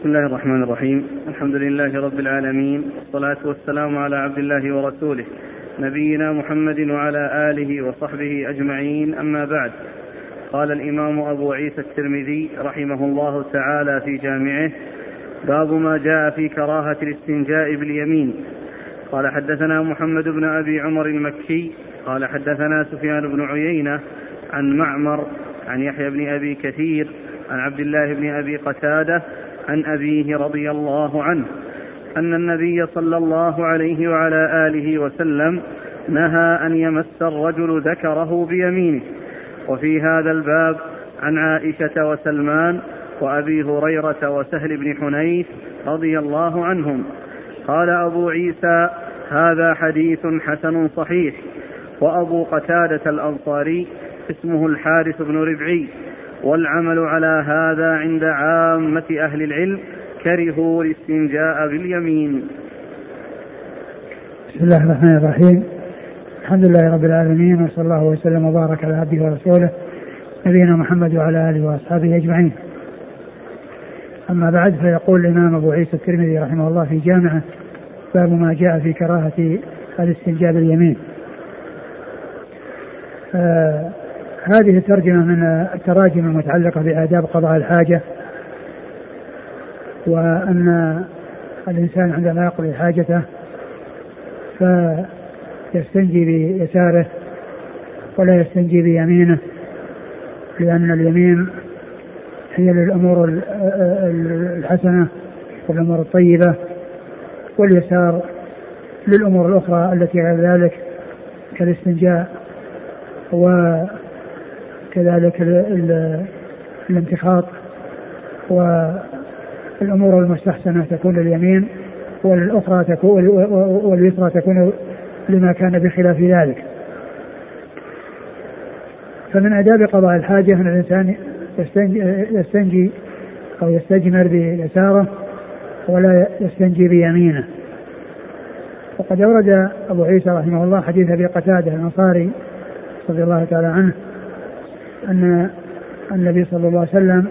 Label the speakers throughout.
Speaker 1: بسم الله الرحمن الرحيم الحمد لله رب العالمين والصلاة والسلام على عبد الله ورسوله نبينا محمد وعلى آله وصحبه أجمعين أما بعد قال الإمام أبو عيسى الترمذي رحمه الله تعالى في جامعه باب ما جاء في كراهة الاستنجاء باليمين قال حدثنا محمد بن أبي عمر المكي قال حدثنا سفيان بن عيينة عن معمر عن يحيى بن أبي كثير عن عبد الله بن أبي قتادة عن أبيه رضي الله عنه أن النبي صلى الله عليه وعلى آله وسلم نهى أن يمس الرجل ذكره بيمينه. وفي هذا الباب عن عائشة وسلمان وأبي هريرة وسهل بن حنيف رضي الله عنهم. قال أبو عيسى هذا حديث حسن صحيح. وأبو قتادة الأنصاري اسمه الحارث بن ربعي. والعمل على هذا عند عامة أهل العلم كرهوا الاستنجاء باليمين
Speaker 2: بسم الله الرحمن الرحيم الحمد لله رب العالمين وصلى الله وسلم وبارك على عبده ورسوله نبينا محمد وعلى آله وأصحابه أجمعين. أما بعد فيقول الإمام أبو عيسى الترمذي رحمه الله في جامعه باب ما جاء في كراهة الاستنجاء باليمين. آه هذه الترجمة من التراجم المتعلقة بآداب قضاء الحاجة وأن الإنسان عندما يقضي حاجته فيستنجي بيساره ولا يستنجي بيمينه لأن اليمين هي للأمور الحسنة والأمور الطيبة واليسار للأمور الأخرى التي غير ذلك كالاستنجاء وكذلك الانتخاط والأمور المستحسنة تكون لليمين والأخرى تكون واليسرى تكون لما كان بخلاف ذلك. فمن آداب قضاء الحاجة أن الإنسان يستنجي أو يستجمر بيساره ولا يستنجي بيمينه. وقد أورد أبو عيسى رحمه الله حديث أبي قتادة الأنصاري رضي الله تعالى عنه أن النبي صلى الله عليه وسلم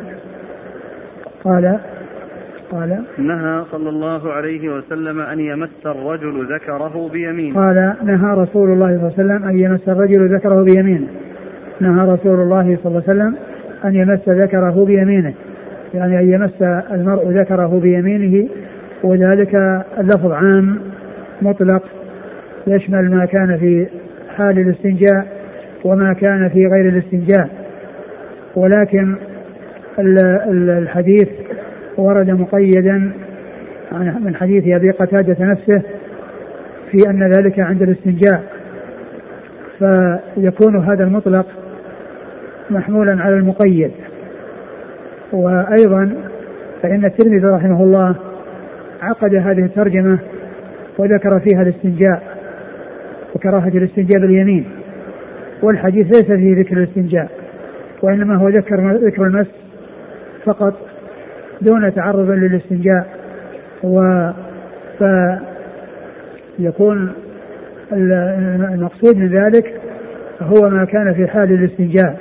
Speaker 2: قال
Speaker 1: قال نهى صلى الله عليه وسلم أن يمس الرجل ذكره بيمينه
Speaker 2: قال نهى رسول الله صلى الله عليه وسلم أن يمس الرجل ذكره بيمينه نهى رسول الله صلى الله عليه وسلم أن يمس ذكره بيمينه. يعني أن يمس المرء ذكره بيمينه وذلك اللفظ عام مطلق. يشمل ما كان في حال الاستنجاء وما كان في غير الاستنجاء. ولكن الحديث ورد مقيدا من حديث أبي قتادة نفسه في أن ذلك عند الاستنجاء. فيكون هذا المطلق محمولا على المقيد. وأيضا فإن الترمذي رحمه الله عقد هذه الترجمة وذكر فيها الاستنجاء وكراهة الاستنجاء باليمين. والحديث ليس فيه ذكر الاستنجاء. وإنما هو ذكر ذكر المس فقط دون تعرض للاستنجاء. و فيكون المقصود من ذلك هو ما كان في حال الاستنجاء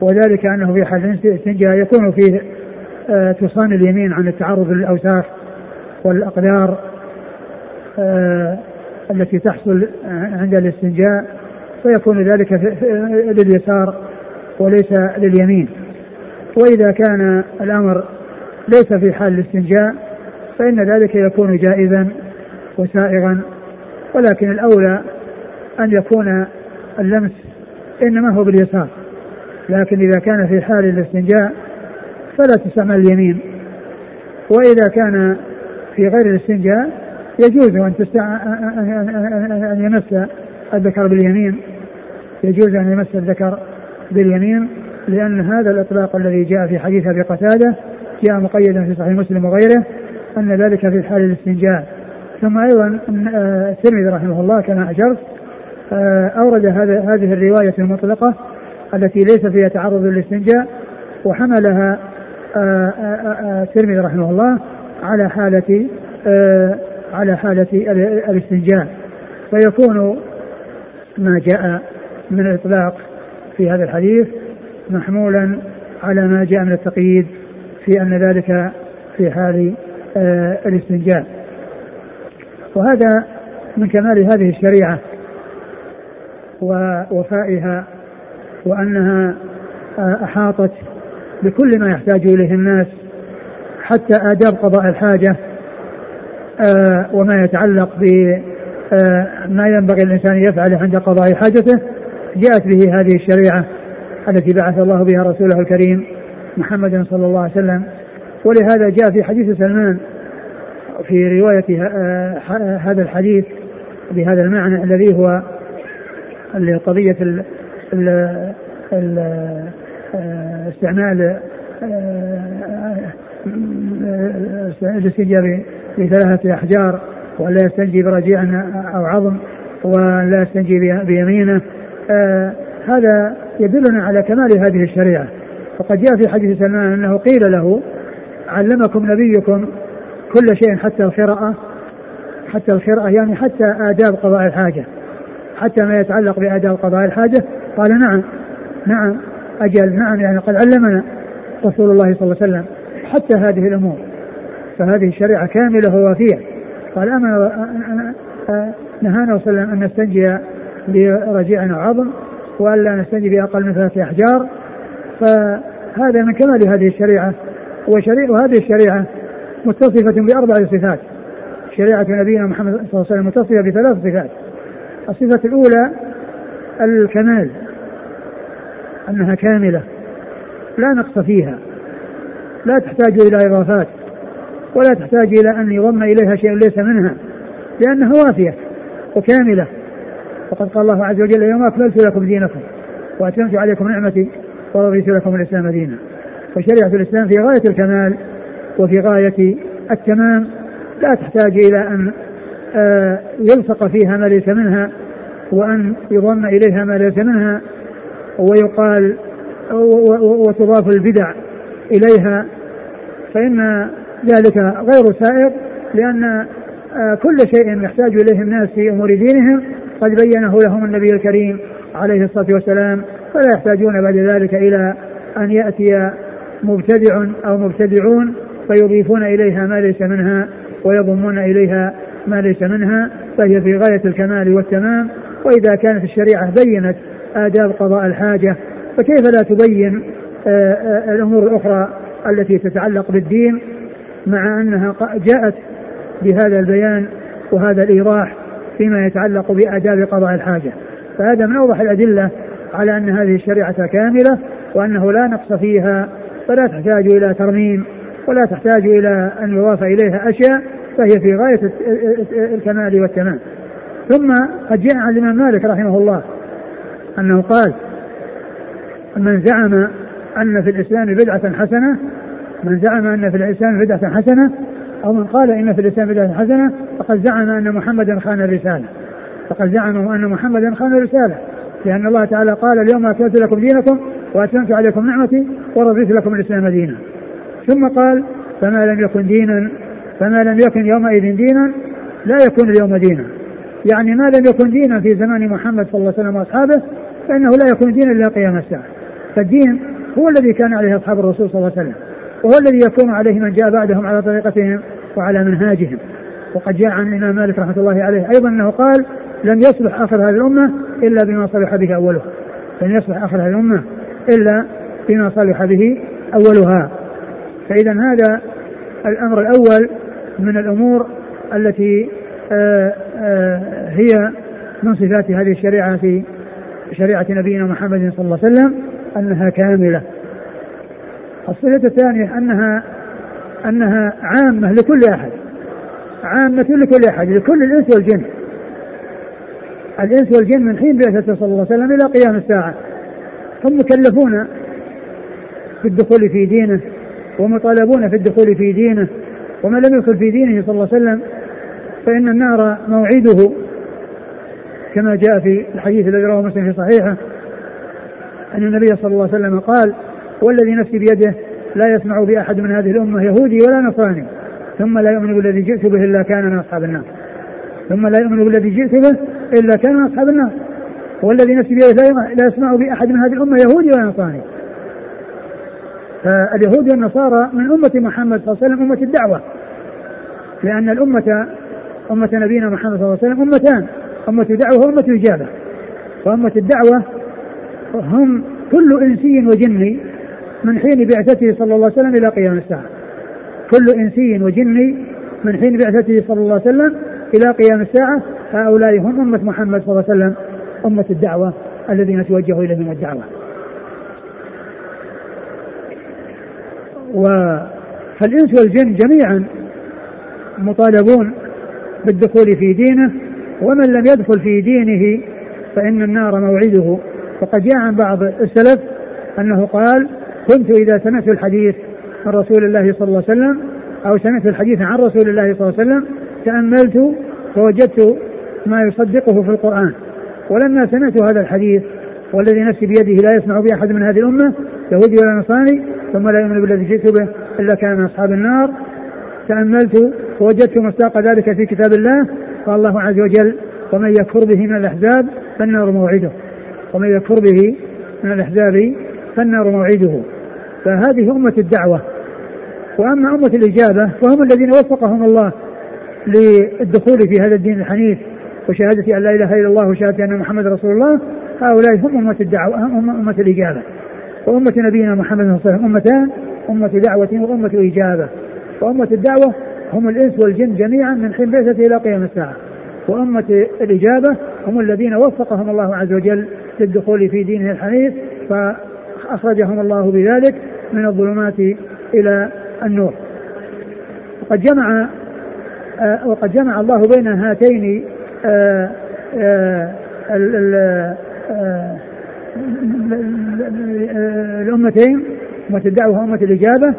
Speaker 2: وذلك أنه في حال الاستنجاء يكون فيه آه، تصان اليمين عن التعرض للأوساخ والأقدار آه، التي تحصل عند الاستنجاء فيكون ذلك لليسار. وليس لليمين. وإذا كان الأمر ليس في حال الاستنجاء فإن ذلك يكون جائزا وسائغا. ولكن الأولى أن يكون اللمس إنما هو باليسار. لكن إذا كان في حال الاستنجاء فلا تستعمل اليمين. وإذا كان في غير الاستنجاء يجوز أن تستع... أن يمس الذكر باليمين. يجوز أن يمس الذكر باليمين لأن هذا الإطلاق الذي جاء في حديث أبي قتادة جاء مقيدا في صحيح مسلم وغيره أن ذلك في حال الاستنجاء. ثم أيضا آه، الترمذي رحمه الله كما أشرت آه، أورد هذا هذه الرواية المطلقة التي ليس فيها تعرض للاستنجاء وحملها آه، الترمذي رحمه الله على حالة على حالة الاستنجاء. فيكون ما جاء من الإطلاق في هذا الحديث محمولا على ما جاء من التقييد في أن ذلك في حال آه، الاستنجاء. وهذا من كمال هذه الشريعة ووفائها وأنها آه، أحاطت بكل ما يحتاج إليه الناس حتى آداب قضاء الحاجة آه، وما يتعلق بما ينبغي الإنسان يفعله عند قضاء حاجته. جاءت به هذه الشريعة التي بعث الله بها رسوله الكريم محمد صلى الله عليه وسلم. ولهذا جاء في حديث سلمان في رواية آه، هذا الحديث بهذا المعنى الذي هو قضية استعمال آه، الاستنجاء بثلاثة أحجار ولا يستنجي برجيع أو عظم ولا يستنجي بيمينه. آه هذا يدلنا على كمال هذه الشريعة. وقد جاء في حديث سلمان أنه قيل له علمكم نبيكم كل شيء حتى القراءة حتى القراءة يعني حتى آداب قضاء الحاجة. حتى ما يتعلق بآداب قضاء الحاجة. قال نعم نعم أجل نعم يعني قد علمنا رسول الله صلى الله عليه وسلم حتى هذه الأمور. فهذه الشريعة كاملة ووافية قال أما نهانا صلى الله عليه وسلم أن نستنجي برجيع أو عظم وألا نستنجي بأقل من ثلاثة أحجار. فهذا من كمال هذه الشريعة وشريعة وهذه الشريعة متصفة بأربع صفات. شريعة نبينا محمد صلى الله عليه وسلم متصفة بثلاث صفات. الصفة الأولى الكمال أنها كاملة لا نقص فيها لا تحتاج إلى إضافات ولا تحتاج إلى أن يضم إليها شيء ليس منها لأنها وافية وكاملة. وقد قال الله عز وجل اليوم أكملت لكم دينكم وأتممت عليكم نعمتي ورضيت لكم الإسلام دينا. وشريعة الإسلام في غاية الكمال وفي غاية التمام لا تحتاج إلى أن آه، يلصق فيها ما ليس منها وأن يضم إليها ما ليس منها ويقال وتضاف البدع إليها. فإن ذلك غير سائر لأن آه، كل شيء يحتاج إليه الناس في أمور دينهم قد بينه لهم النبي الكريم عليه الصلاة والسلام فلا يحتاجون بعد ذلك إلى أن يأتي مبتدع أو مبتدعون فيضيفون إليها ما ليس منها ويضمون إليها ما ليس منها فهي في غاية الكمال والتمام. وإذا كانت الشريعة بينت آداب قضاء الحاجة فكيف لا تبين آه، آه، الأمور الأخرى التي تتعلق بالدين مع أنها جاءت بهذا البيان وهذا الإيضاح فيما يتعلق بآداب قضاء الحاجة. فهذا من أوضح الأدلة على أن هذه الشريعة كاملة وأنه لا نقص فيها فلا تحتاج إلى ترميم ولا تحتاج إلى أن يضاف إليها أشياء فهي في غاية الكمال والتمام. ثم قد جاء عن الإمام مالك رحمه الله أنه قال من زعم أن في الإسلام بدعة حسنة من زعم أن في الإسلام بدعة حسنة أو من قال إن في الإسلام بدعة حسنة فقد زعم أن محمدا خان الرسالة. فقد زعموا أن محمدا خان الرسالة. لأن الله تعالى قال اليوم أكملت لكم دينكم وأتممت عليكم نعمتي ورضيت لكم الإسلام دينا. ثم قال فما لم يكن دينا فما لم يكن يومئذ دينا لا يكون اليوم دينا. يعني ما لم يكن دينا في زمان محمد صلى الله عليه وسلم وأصحابه فإنه لا يكون دينا إلا قيام الساعة. فالدين هو الذي كان عليه أصحاب الرسول صلى الله عليه وسلم. وهو الذي يكون عليه من جاء بعدهم على طريقتهم وعلى منهاجهم. وقد جاء عن الإمام مالك رحمة الله عليه أيضا أنه قال لم يصلح آخر هذه الأمة إلا بما صلح به اولها لن يصلح آخر هذه الأمة إلا بما صلح به أولها. فاذا هذا الأمر الأول من الأمور التي آه، آه، هي من صفات هذه الشريعة في شريعة نبينا محمد صلى الله عليه وسلم أنها كاملة. الصفة الثانية أنها أنها عامة لكل أحد. عامة لكل أحد لكل الإنس والجن. الإنس والجن من حين بعثته صلى الله عليه وسلم إلى قيام الساعة. هم مكلفون في الدخول في دينه ومطالبون في الدخول في دينه ومن لم يدخل في دينه صلى الله عليه وسلم فإن النار موعده كما جاء في الحديث الذي رواه مسلم في صحيحه أن النبي صلى الله عليه وسلم قال والذي نفسي بيده لا يسمع بأحد من هذه الأمة يهودي ولا نصراني. ثم لا يؤمن بالذي جئت به إلا كان من أصحاب النار. ثم لا يؤمن بالذي جئت به إلا كان من أصحاب النار. والذي نفسي بيده لا يسمع بأحد من هذه الأمة يهودي ولا نصراني. فاليهود والنصارى من أمة محمد صلى الله عليه وسلم أمة الدعوة. لأن الأمة أمة نبينا محمد صلى الله عليه وسلم أمتان. أمة دعوة وأمة إجابة وأمة الدعوة هم كل إنسي وجني من حين بعثته صلى الله عليه وسلم إلى قيام الساعة. كل إنسي وجني من حين بعثته صلى الله عليه وسلم إلى قيام الساعة هؤلاء هم أمة محمد صلى الله عليه وسلم أمة الدعوة الذين توجهوا إليهم الدعوة. و فالإنس والجن جميعا مطالبون بالدخول في دينه ومن لم يدخل في دينه فإن النار موعده. وقد جاء عن بعض السلف أنه قال كنت إذا سمعت الحديث عن رسول الله صلى الله عليه وسلم أو سمعت الحديث عن رسول الله صلى الله عليه وسلم تأملت فوجدت ما يصدقه في القرآن. ولما سمعت هذا الحديث والذي نفسي بيده لا يسمع به أحد من هذه الأمة يهودي ولا نصراني ثم لا يؤمن بالذي جئت به إلا كان من أصحاب النار تأملت فوجدت مصداق ذلك في كتاب الله قال الله عز وجل ومن يكفر به من الأحزاب فالنار موعده. ومن يكفر به من الأحزاب فالنار موعده. فهذه أمة الدعوة. وأما أمة الإجابة فهم الذين وفقهم الله للدخول في هذا الدين الحنيف وشهادة أن لا إله إلا الله وشهادة أن محمد رسول الله هؤلاء هم أمة الدعوة هم أمة الإجابة. وأمة نبينا محمد صلى الله عليه وسلم أمتان أمة دعوة وأمة إجابة. وأمة الدعوة هم الإنس والجن جميعا من حين بعثته إلى قيام الساعة. وأمة الإجابة هم الذين وفقهم الله عز وجل للدخول في دينه الحنيف فأخرجهم الله بذلك من الظلمات إلى النور. وقد جمع آه وقد جمع الله بين هاتين آه آه الأمتين أمة الدعوة وأمة الإجابة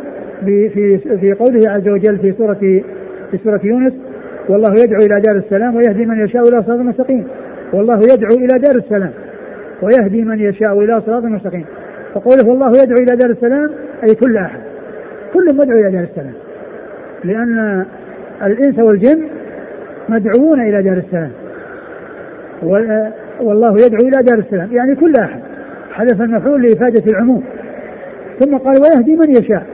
Speaker 2: في في قوله عز وجل في سورة في سورة يونس والله يدعو إلى دار السلام ويهدي من يشاء إلى صراط مستقيم. والله يدعو إلى دار السلام ويهدي من يشاء إلى صراط مستقيم. فقوله والله يدعو إلى دار السلام أي كل أحد. كل مدعو إلى دار السلام. لأن الإنس والجن مدعوون إلى دار السلام. والله يدعو إلى دار السلام. يعني كل أحد. حذف المفعول لإفادة العموم. ثم قال ويهدي من يشاء.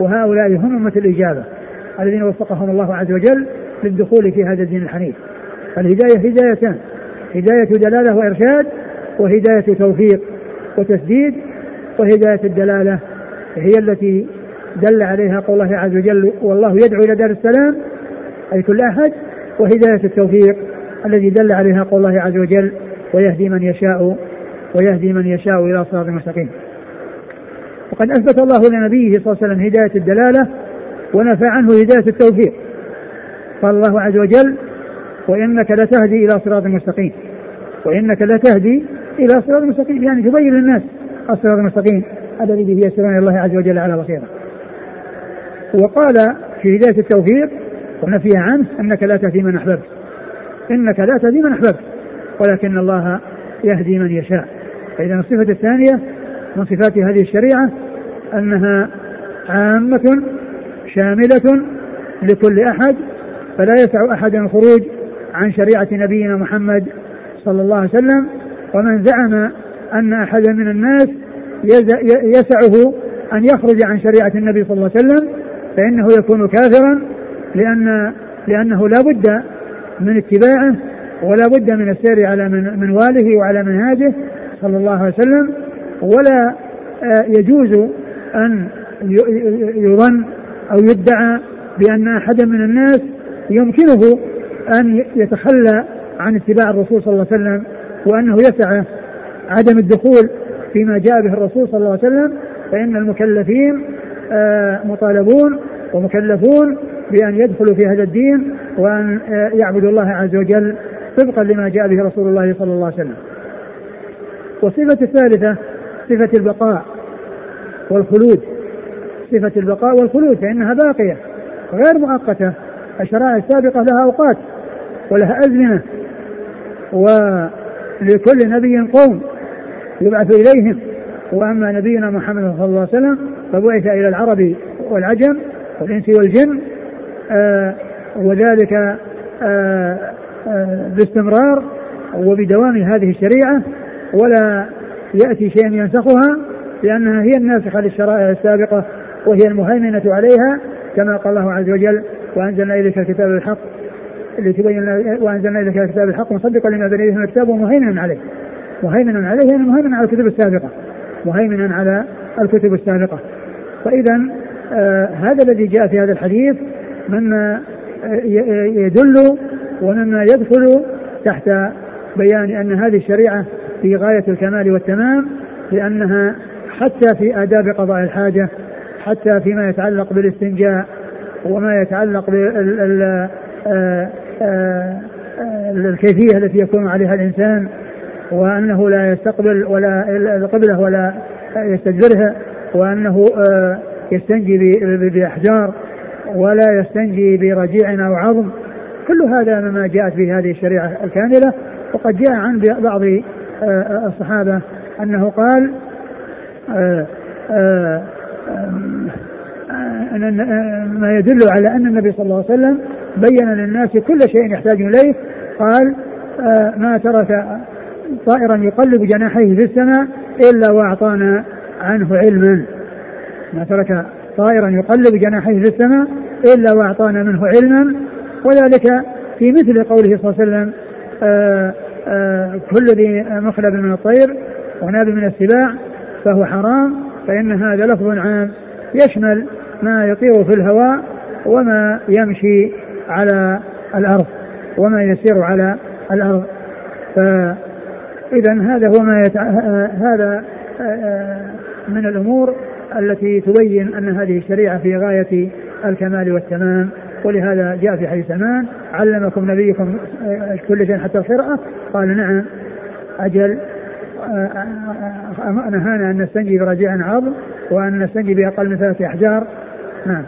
Speaker 2: وهؤلاء هم أمة الإجابة. الذين وفقهم الله عز وجل للدخول في هذا الدين الحنيف. الهداية هدايتان. هداية دلالة وإرشاد وهداية توفيق. وتسديد وهداية الدلالة هي التي دل عليها قول الله عز وجل والله يدعو إلى دار السلام أي كل أحد وهداية التوفيق الذي دل عليها قول الله عز وجل ويهدي من يشاء ويهدي من يشاء إلى صراط مستقيم. وقد أثبت الله لنبيه صلى الله عليه وسلم هداية الدلالة ونفى عنه هداية التوفيق. قال الله عز وجل وإنك لتهدي إلى صراط مستقيم. وإنك لتهدي إلى صراط مستقيم. يعني تبين للناس الصراط المستقيم الذي به يسيرون إلى الله عز وجل على بصيرة. وقال في هداية التوفيق ونفي عنه أنك لا تهدي من أحببت. إنك لا تهدي من أحببت. ولكن الله يهدي من يشاء. فإذا الصفة الثانية من صفات هذه الشريعة أنها عامة شاملة لكل أحد فلا يسع أحد الخروج عن شريعة نبينا محمد صلى الله عليه وسلم ومن زعم أن أحدا من الناس يسعه أن يخرج عن شريعة النبي صلى الله عليه وسلم فإنه يكون كافرا لأن لأنه لا بد من اتباعه ولا بد من السير على من منواله وعلى منهاجه صلى الله عليه وسلم ولا آه، يجوز أن يظن أو يدعى بأن أحدا من الناس يمكنه أن يتخلى عن اتباع الرسول صلى الله عليه وسلم وأنه يسعه عدم الدخول فيما جاء به الرسول صلى الله عليه وسلم فإن المكلفين آه، مطالبون ومكلفون بأن يدخلوا في هذا الدين وأن آه، يعبدوا الله عز وجل طبقا لما جاء به رسول الله صلى الله عليه وسلم. والصفة الثالثة صفة البقاء والخلود. صفة البقاء والخلود فإنها باقية غير مؤقتة. الشرائع السابقة لها أوقات ولها أزمنة. ولكل نبي قوم يبعث إليهم. وأما نبينا محمد صلى الله عليه وسلم فبعث إلى العرب والعجم والإنس والجن آه وذلك آه آه باستمرار وبدوام هذه الشريعة. ولا يأتي شيء ينسخها لأنها هي الناسخة للشرائع السابقة وهي المهيمنة عليها كما قال الله عز وجل وأنزلنا إليك الكتاب الحق لتبين وأنزلنا إليك الكتاب الحق مصدقا لما بين يديه من الكتاب ومهيمنا عليه. مهيمنا عليه يعني مهيمنا على الكتب السابقة. مهيمنا على الكتب السابقة. فإذا آه هذا الذي جاء في هذا الحديث مما آه، يدل ومما يدخل تحت بيان أن هذه الشريعة في غاية الكمال والتمام لأنها حتى في آداب قضاء الحاجة حتى فيما يتعلق بالاستنجاء وما يتعلق بال آه، الكيفية التي يكون عليها الإنسان وأنه لا يستقبل ولا القبلة ولا يستدبرها وأنه آه، يستنجي بأحجار ولا يستنجي برجيع أو عظم كل هذا مما جاءت به هذه الشريعة الكاملة. وقد جاء عن بعض آه، الصحابة أنه قال آه، ما يدل على أن النبي صلى الله عليه وسلم بين للناس كل شيء يحتاج إليه. قال ما ترك طائرا يقلب جناحيه في السماء إلا وأعطانا عنه علما. ما ترك طائرا يقلب جناحيه في السماء إلا وأعطانا منه علما. وذلك في مثل قوله صلى الله عليه وسلم آآ آآ كل ذي مخلب من الطير وناب من السباع فهو حرام فإن هذا لفظ عام. يشمل ما يطير في الهواء وما يمشي على الأرض وما يسير على الأرض. فإذا هذا هو ما يتع... هذا من الأمور التي تبين أن هذه الشريعة في غاية الكمال والتمام. ولهذا جاء في حديث سلمان علمكم نبيكم كل شيء حتى القراءة؟ قال نعم. أجل نهانا أن نستنجي برجيع عظم وأن نستنجي بأقل من ثلاثة أحجار. نعم.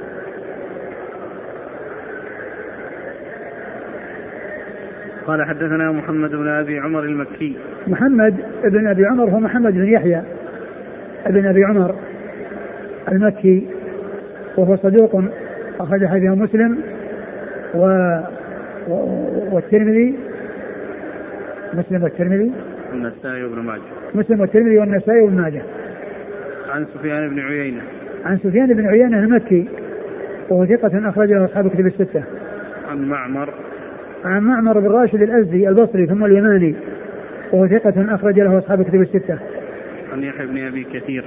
Speaker 1: قال حدثنا محمد بن أبي عمر المكي.
Speaker 2: محمد بن أبي عمر هو محمد بن يحيى بن أبي عمر المكي وهو صدوق أخرج حديثه مسلم و... و... والترمذي مسلم والترمذي
Speaker 1: والنسائي وابن ماجه.
Speaker 2: مسلم والترمذي والنسائي وابن ماجه.
Speaker 1: عن سفيان بن عيينة.
Speaker 2: عن سفيان بن عيينة المكي وهو ثقة أخرج له أصحاب كتب الستة.
Speaker 1: عن معمر.
Speaker 2: عن معمر بن راشد الأزدي البصري ثم اليماني وهو ثقة أخرج له أصحاب كتب الستة.
Speaker 1: عن يحيى بن أبي كثير.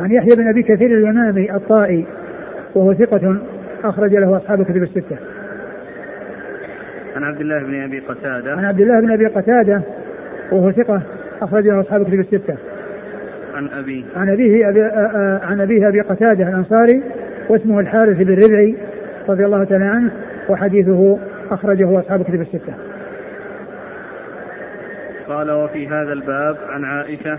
Speaker 2: عن يحيى بن أبي كثير اليمامي الطائي وهو ثقة أخرج له أصحاب كتب الستة.
Speaker 1: عن عبد الله بن أبي قتادة.
Speaker 2: عن عبد الله بن أبي قتادة وهو ثقة أخرج له أصحاب كتب الستة.
Speaker 1: عن أبيه.
Speaker 2: عن أبيه أبي عن أبيه أبي قتادة الأنصاري واسمه الحارث بن ربعي رضي الله تعالى عنه وحديثه أخرجه أصحاب كتب الستة.
Speaker 1: قال وفي هذا الباب عن عائشة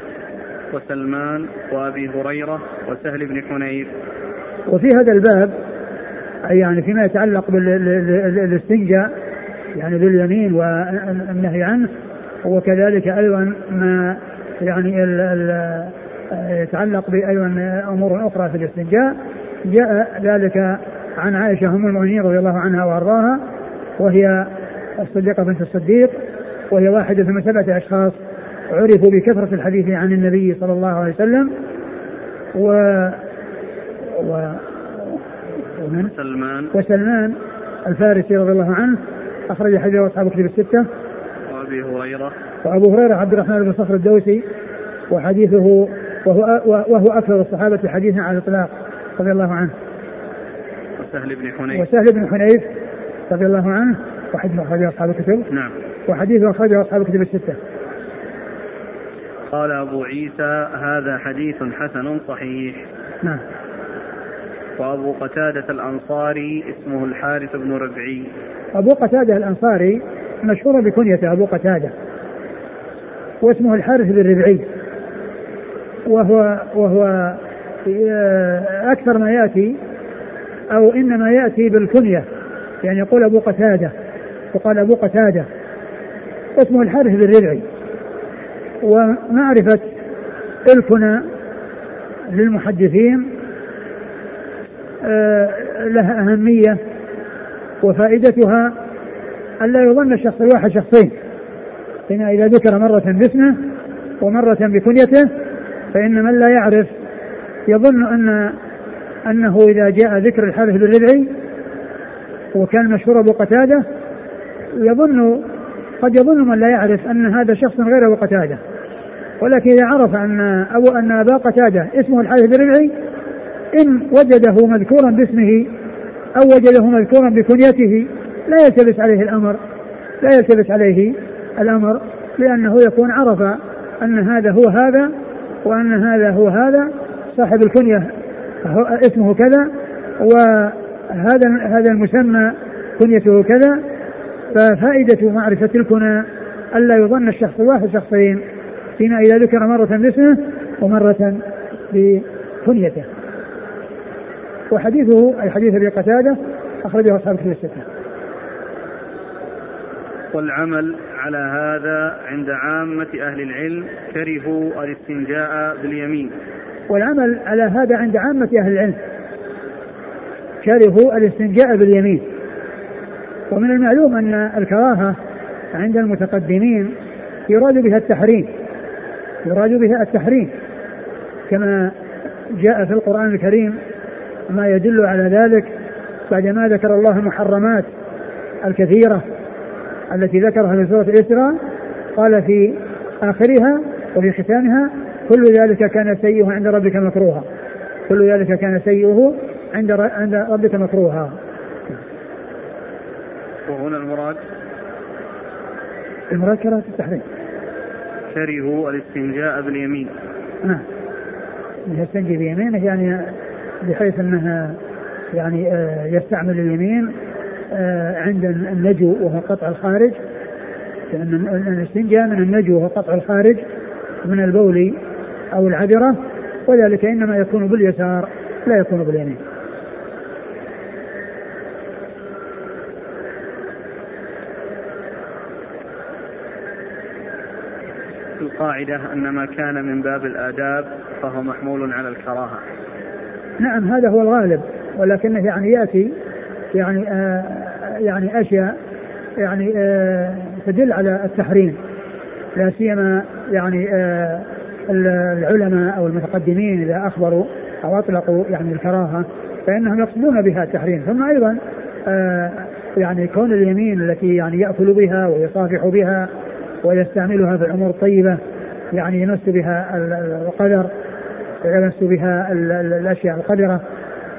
Speaker 1: وسلمان وأبي هريرة وسهل بن حنيف.
Speaker 2: وفي هذا الباب يعني فيما يتعلق بالاستنجاء يعني باليمين والنهي عنه وكذلك أيضا ما يعني ال ال يتعلق بايضا أمور أخرى في الاستنجاء. جاء ذلك عن عائشة أم المؤمنين رضي الله عنها وأرضاها. وهي الصديقة بنت الصديق وهي واحدة من سبعة أشخاص عرفوا بكثرة الحديث عن النبي صلى الله عليه وسلم. و و
Speaker 1: ومن؟ سلمان.
Speaker 2: وسلمان الفارسي رضي الله عنه. أخرج حديث أصحاب كتب الستة.
Speaker 1: وأبي هريرة.
Speaker 2: وأبو هريرة عبد الرحمن بن صخر الدوسي. وحديثه وهو وهو أكثر الصحابة حديثا على الإطلاق رضي الله عنه.
Speaker 1: وسهل بن حنيف.
Speaker 2: وسهل بن حنيف رضي الله عنه وحديث أخرجه أصحاب الكتب.
Speaker 1: نعم.
Speaker 2: وحديث أخرجه أصحاب الكتب الستة.
Speaker 1: قال أبو عيسى هذا حديث حسن صحيح.
Speaker 2: نعم.
Speaker 1: وأبو قتادة الأنصاري اسمه الحارث بن ربعي.
Speaker 2: أبو قتادة الأنصاري مشهور بكنيته أبو قتادة واسمه الحارث بن ربعي. وهو وهو أكثر ما يأتي أو إنما يأتي بالكنية. يعني يقول أبو قتادة وقال أبو قتادة اسمه الحارث بن ربعي ومعرفة الكنى للمحدثين آه، لها أهمية وفائدتها ألا يظن الشخص الواحد شخصين. فإن إذا ذكر مرة باسمه ومرة بكنيته فإن من لا يعرف يظن أن أنه إذا جاء ذكر الحلف بالربعي وكان مشهور أبو قتادة يظن قد يظن من لا يعرف أن هذا شخص غير أبو قتادة. ولكن إذا عرف أن أبو أن أبا قتادة اسمه الحارث بالربعي إن وجده مذكورا باسمه أو وجده مذكورا بكنيته لا يلتبس عليه الأمر لا يلتبس عليه الأمر لأنه يكون عرف أن هذا هو هذا وأن هذا هو هذا صاحب الكنية اسمه كذا وهذا هذا المسمى كنيته كذا ففائدة معرفة الكنى ألا يظن الشخص الواحد شخصين فيما إذا ذكر مرة باسمه ومرة بكنيته. وحديثه أي حديث أبي قتادة أخرجه أصحاب الكتب الستة.
Speaker 1: والعمل على هذا عند عامة أهل العلم كرهوا الاستنجاء باليمين.
Speaker 2: والعمل على هذا عند عامة أهل العلم. كرهوا الاستنجاء باليمين. ومن المعلوم أن الكراهة عند المتقدمين يراد بها التحريم يراد بها التحريم كما جاء في القرآن الكريم ما يدل على ذلك بعدما ذكر الله المحرمات الكثيرة التي ذكرها في سورة الإسراء قال في آخرها وفي ختامها كل ذلك كان سيئه عند ربك مكروها كل ذلك كان سيئه عند عند ربك مكروها.
Speaker 1: وهنا المراد؟
Speaker 2: المراد كراهة التحريم.
Speaker 1: كرهوا الاستنجاء باليمين.
Speaker 2: نعم. يستنجي بيمينه يعني بحيث إنها يعني آه، يستعمل اليمين آه، عند النجو وهو قطع الخارج. لأن الاستنجاء من النجو وهو قطع الخارج من البول أو العذرة وذلك إنما يكون باليسار لا يكون باليمين.
Speaker 1: القاعدة أن ما كان من باب الآداب فهو محمول على الكراهة.
Speaker 2: نعم هذا هو الغالب ولكنه يعني يأتي يعني آه يعني أشياء يعني آه تدل على التحريم لا سيما يعني آه العلماء أو المتقدمين إذا أخبروا أو أطلقوا يعني الكراهة فإنهم يقصدون بها التحريم. ثم أيضا آه يعني كون اليمين التي يعني يأكل بها ويصافح بها ويستعملها في الأمور الطيبة يعني يمس بها القدر يمس بها الأشياء القدرة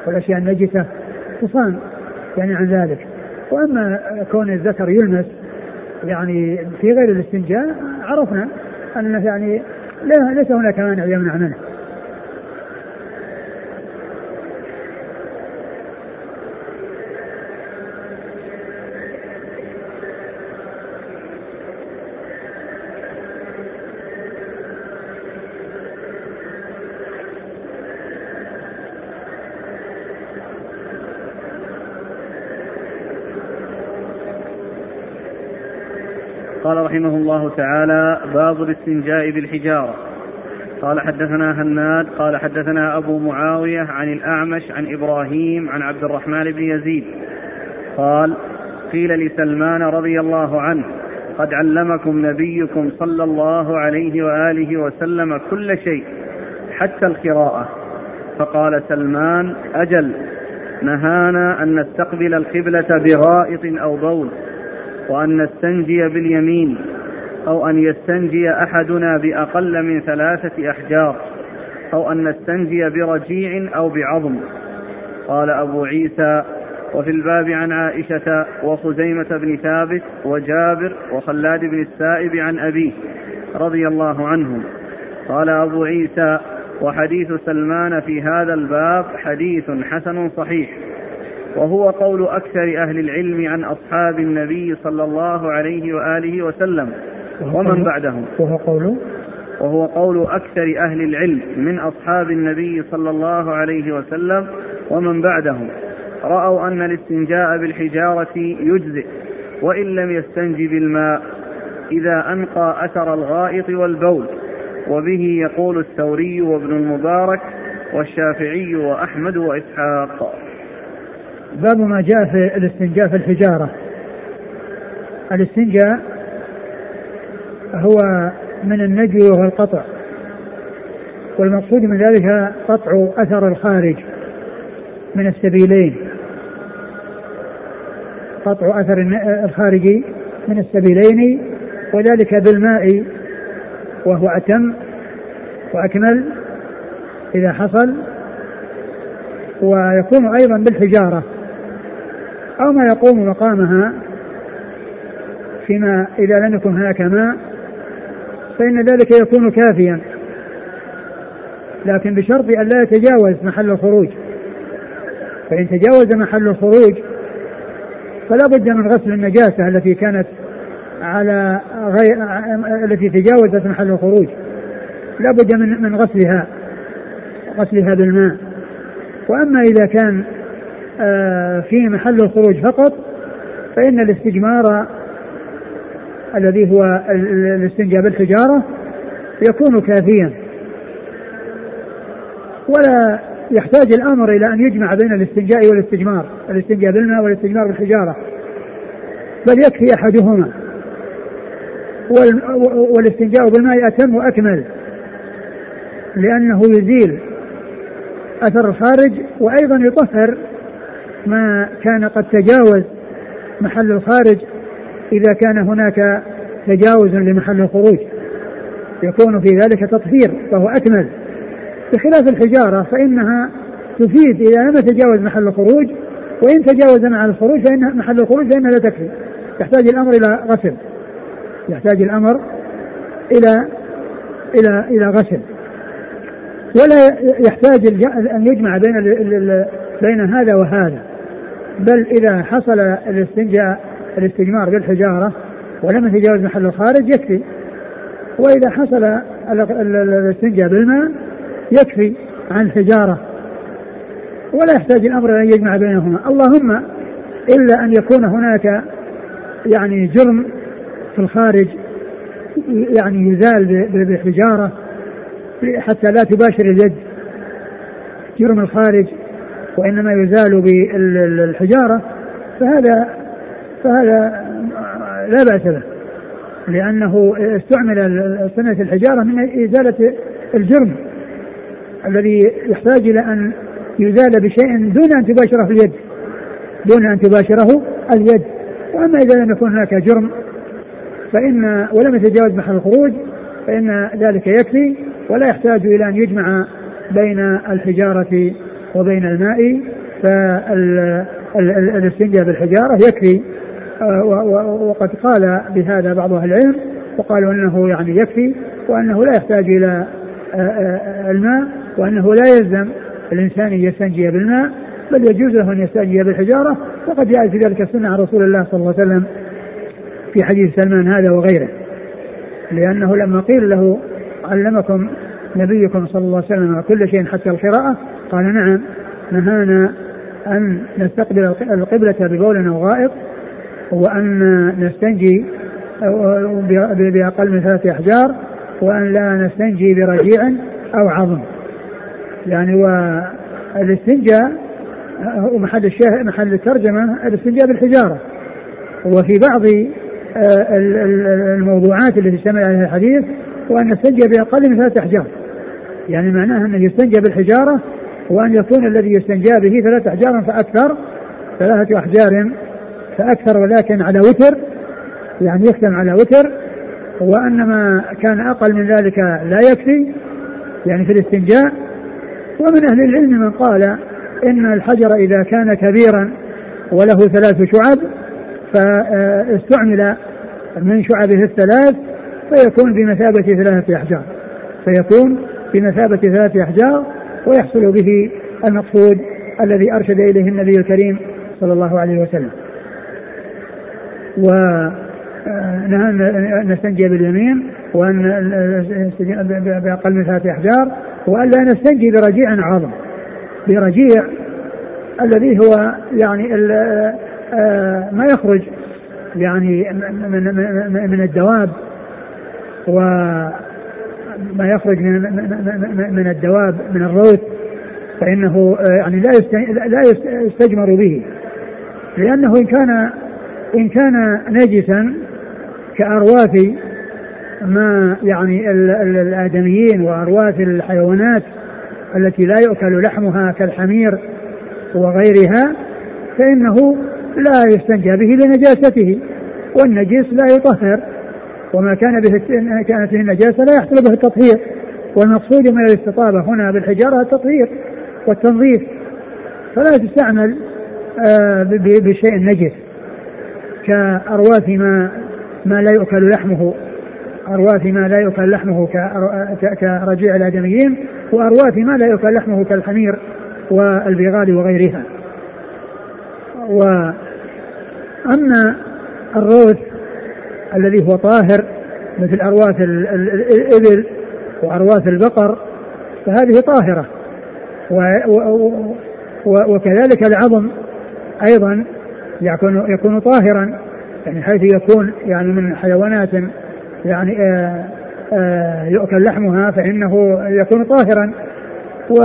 Speaker 2: والأشياء النجسة تصان يعني عن ذلك. وأما كون الذكر يلمس يعني في غير الاستنجاء عرفنا ان يعني ليس هناك مانع يمنع منه
Speaker 1: قال رحمه الله تعالى باب الاستنجاء بالحجارة. قال حدثنا هناد قال حدثنا أبو معاوية عن الأعمش عن إبراهيم عن عبد الرحمن بن يزيد. قال قيل لسلمان رضي الله عنه قد علمكم نبيكم صلى الله عليه وآله وسلم كل شيء حتى القراءة. فقال سلمان أجل نهانا أن نستقبل القبلة بغائط أو بول. وأن نستنجي باليمين أو أن يستنجي أحدنا بأقل من ثلاثة أحجار أو أن نستنجي برجيع أو بعظم. قال أبو عيسى وفي الباب عن عائشة وخزيمة بن ثابت وجابر وخلاد بن السائب عن أبيه رضي الله عنهم قال أبو عيسى وحديث سلمان في هذا الباب حديث حسن صحيح. وهو قول أكثر أهل العلم عن أصحاب النبي صلى الله عليه وآله وسلم. ومن بعدهم؟
Speaker 2: وهو قول؟
Speaker 1: وهو قول أكثر أهل العلم من أصحاب النبي صلى الله عليه وسلم. ومن بعدهم؟ رأوا أن الاستنجاء بالحجارة يجزئ وإن لم يستنج بالماء إذا أنقى أثر الغائط والبول. وبه يقول الثوري وابن المبارك والشافعي وأحمد وإسحاق.
Speaker 2: باب ما جاء في الاستنجاء في الحجارة. الاستنجاء هو من النجو وهو القطع والمقصود من ذلك قطع أثر الخارج من السبيلين. قطع أثر الخارج من السبيلين وذلك بالماء وهو أتم وأكمل إذا حصل ويكون أيضا بالحجارة. أو ما يقوم مقامها فيما إذا لم يكن هناك ماء فإن ذلك يكون كافيا. لكن بشرط أن لا يتجاوز محل الخروج. فإن تجاوز محل الخروج فلا بد من غسل النجاسة التي كانت على غير التي تجاوزت محل الخروج. لا بد من من غسلها غسلها بالماء. وأما إذا كان في محل الخروج فقط فإن الاستجمار الذي هو الاستنجاء بالحجارة يكون كافيا. ولا يحتاج الأمر إلى أن يجمع بين الاستنجاء والاستجمار الاستنجاء بالماء والاستجمار بالحجارة بل يكفي أحدهما. والاستنجاء بالماء أتم وأكمل لأنه يزيل أثر الخارج وأيضا يطهر ما كان قد تجاوز محل الخارج إذا كان هناك تجاوز لمحل الخروج. يكون في ذلك تطهير فهو أكمل. بخلاف الحجارة فإنها تفيد إذا لم يتجاوز محل الخروج وإن تجاوز محل الخروج فإن محل الخروج فإنها لا تكفي. يحتاج الأمر إلى غسل. يحتاج الأمر إلى إلى إلى غسل. ولا يحتاج أن يجمع بين بين هذا وهذا. بل إذا حصل الاستنجاء الاستجمار بالحجارة ولم يتجاوز محل الخارج يكفي. وإذا حصل الاستنجاء بالماء يكفي عن الحجارة. ولا يحتاج الأمر أن يجمع بينهما. اللهم إلا أن يكون هناك يعني جرم في الخارج يعني يزال بحجارة حتى لا تباشر اليد جرم الخارج وإنما يزال بالحجارة فهذا فهذا لا بأس به لأنه استعمل سنة الحجارة من إزالة الجرم الذي يحتاج إلى أن يزال بشيء دون أن تباشره اليد دون أن تباشره اليد. وأما إذا لم يكن هناك جرم فإن ولم يتجاوز محل الخروج فإن ذلك يكفي. ولا يحتاج إلى أن يجمع بين الحجارة وبين الماء فالاستنجاء بالحجارة يكفي. آه، وقد قال بهذا بعض أهل العلم وقالوا أنه يعني يكفي وأنه لا يحتاج إلى آه، آه، الماء وأنه لا يلزم الإنسان أن يستنجي بالماء بل يجوز له أن يستنجي بالحجارة. وقد جاء في ذلك السنة عن رسول الله صلى الله عليه وسلم في حديث سلمان هذا وغيره لأنه لما قيل له علمكم نبيكم صلى الله عليه وسلم كل شيء حتى القراءة؟ قال نعم. نهانا أن نستقبل القبلة ببول أو غائط وأن نستنجي بأقل من ثلاثة أحجار وأن لا نستنجي برجيع أو عظم. يعني والاستنجاء محل الشاهد محل الترجمة الاستنجاء بالحجارة. وفي بعض آه، الموضوعات التي اشتمل عليها الحديث وأن يستنجى بأقل من ثلاثة أحجار. يعني معناه أنه يستنجى بالحجارة وأن يكون الذي يستنجى به ثلاثة أحجار فأكثر ثلاثة أحجار فأكثر ولكن على وتر يعني يختم على وتر وأن ما كان أقل من ذلك لا يكفي يعني في الاستنجاء. ومن أهل العلم من قال إن الحجر إذا كان كبيرا وله ثلاث شعب فاستعمل من شعبه الثلاث فيكون بمثابة ثلاثة أحجار. فيكون بمثابة ثلاثة أحجار ويحصل به المقصود الذي أرشد إليه النبي الكريم صلى الله عليه وسلم. ونهى أن نستنجي باليمين وأن بأقل من ثلاثة أحجار وأن لا نستنجي برجيع عظم. برجيع الذي هو يعني آه، ما يخرج يعني من, من الدواب وما يخرج من من الدواب من الروث فإنه آه، يعني لا لا يستجمر به. لأنه إن كان إن كان نجسا كأرواث ما يعني الآدميين وأرواث الحيوانات التي لا يؤكل لحمها كالحمير وغيرها فإنه لا يستنجى به لنجاسته والنجس لا يطهر. وما كان به كانت به النجاسة لا يحصل به التطهير. والمقصود من الاستطابة هنا بالحجارة التطهير والتنظيف. فلا تستعمل آه، بشيء نجس. كأرواث ما ما لا يؤكل لحمه. أرواث ما لا يؤكل لحمه كرجيع الآدميين وأرواث ما لا يؤكل لحمه كالحمير والبغال وغيرها. وأما الروث الذي هو طاهر مثل أرواث الإبل وأرواث البقر فهذه طاهرة. وكذلك العظم أيضا يكون يكون طاهرا يعني حيث يكون يعني من حيوانات يعني آآ آآ يؤكل لحمها فإنه يكون طاهرا. و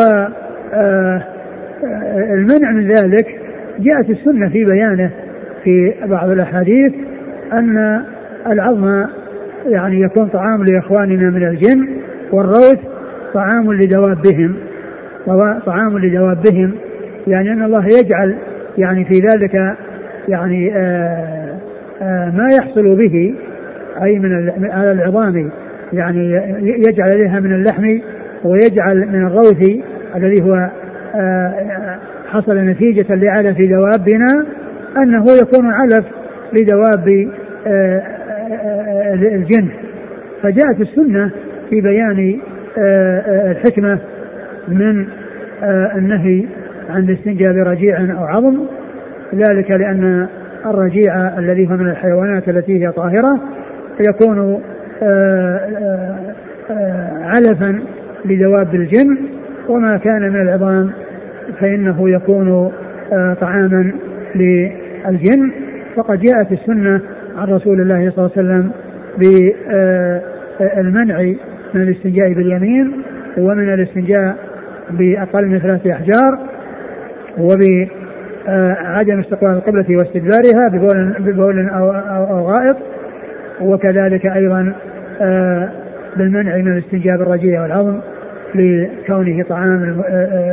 Speaker 2: المنع من ذلك جاءت السنة في بيانه في بعض الأحاديث أن العظم يعني يكون طعام لإخواننا من الجن والروث طعام لدوابهم طعام لدوابهم يعني أن الله يجعل يعني في ذلك يعني آآ آآ ما يحصل به أي من على العظام يعني يجعل عليها من اللحم ويجعل من الروث الذي هو حصل نتيجة لعلف دوابنا أنه يكون علف لدواب الجن. فجاءت السنة في بيان الحكمة من النهي عن الاستنجاء برجيع أو عظم. ذلك لأن الرجيع الذي هو من الحيوانات التي هي طاهرة يكون علفا لدواب الجن. وما كان من العظام فإنه يكون طعاما للجن. فقد جاءت السنة عن رسول الله صلى الله عليه وسلم بالمنع من الاستنجاء باليمين ومن الاستنجاء بأقل من ثلاثة أحجار وبعدم استقبال القبلة واستدبارها ببول, ببول أو, أو غائط وكذلك أيضا بالمنع من الاستنجاء بالرجيع والعظم لكونه طعام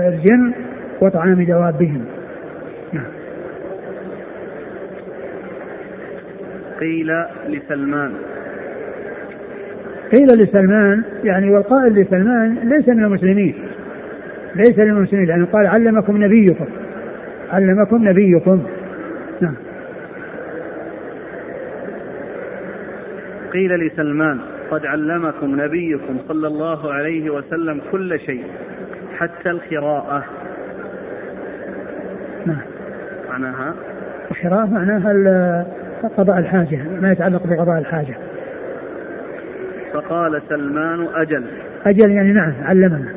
Speaker 2: الجن وطعام دوابهم
Speaker 1: قيل لسلمان.
Speaker 2: قيل لسلمان يعني والقائل لسلمان ليس من المسلمين. ليس من المسلمين لأنه قال علمكم نبيكم. علمكم نبيكم. نعم.
Speaker 1: قيل لسلمان قد علمكم نبيكم صلى الله عليه وسلم كل شيء حتى القراءة.
Speaker 2: نعم.
Speaker 1: معناها؟
Speaker 2: القراءة معناها قضاء الحاجة ما يتعلق بقضاء الحاجة.
Speaker 1: فقال سلمان أجل.
Speaker 2: أجل يعني نعم علمنا.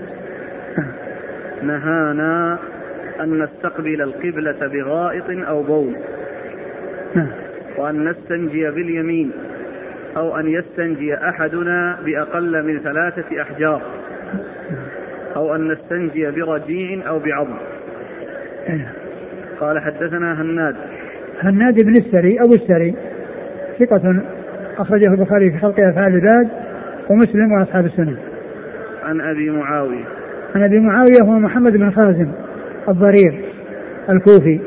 Speaker 1: نهانا أن نستقبل القبلة بغائط أو بول.
Speaker 2: نعم.
Speaker 1: وأن نستنجي باليمين أو أن يستنجي أحدنا بأقل من ثلاثة أحجار. أو أن نستنجي برجيع أو بعظم. قال حدثنا هناد.
Speaker 2: هناد بن السري أبو السري ثقة أخرجه البخاري في خلق أفعال العباد ومسلم وأصحاب السنة.
Speaker 1: عن أبي معاوية.
Speaker 2: عن أبي معاوية هو محمد بن خازم الضرير الكوفي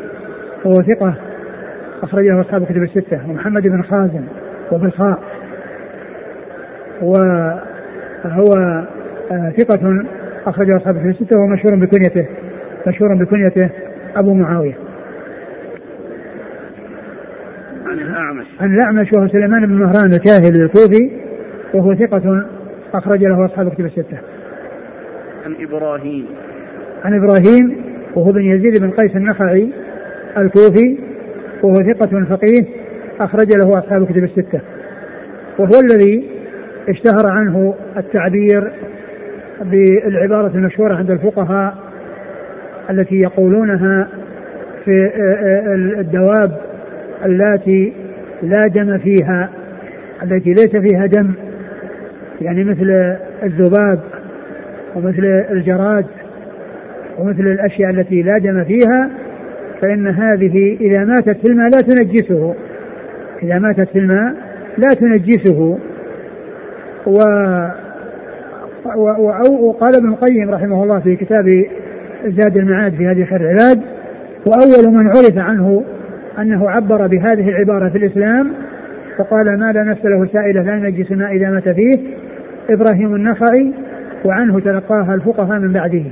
Speaker 2: وهو ثقة أخرجه أصحاب الكتب الستة ومحمد بن خازم وبالخاء وهو آه، ثقة أخرجه أصحاب الكتب الستة وهو مشهور بكنيته مشهور بكنيته أبو معاوية
Speaker 1: عن الأعمش
Speaker 2: عن الأعمش وهو سليمان بن مهران الكاهلي الكوفي وهو ثقة أخرج له أصحاب الكتب الستة.
Speaker 1: عن إبراهيم.
Speaker 2: عن إبراهيم وهو بن يزيد بن قيس النخعي الكوفي وهو ثقة فقيه أخرج له أصحاب الكتب الستة. وهو الذي اشتهر عنه التعبير بالعبارة المشهورة عند الفقهاء التي يقولونها في الدواب اللاتي لا دم فيها التي ليس فيها دم يعني مثل الذباب ومثل الجراد ومثل الأشياء التي لا دم فيها فإن هذه إذا ماتت في الماء لا تنجسه. إذا ماتت في الماء لا تنجسه. و وقال ابن القيم رحمه الله في كتاب زاد المعاد في هذه العباد وأول من عرف عنه أنه عبر بهذه العبارة في الإسلام فقال ما لا نفس له سائلة لا ينجس الماء إذا مات فيه. إبراهيم النخعي وعنه تلقاها الفقهاء من بعده.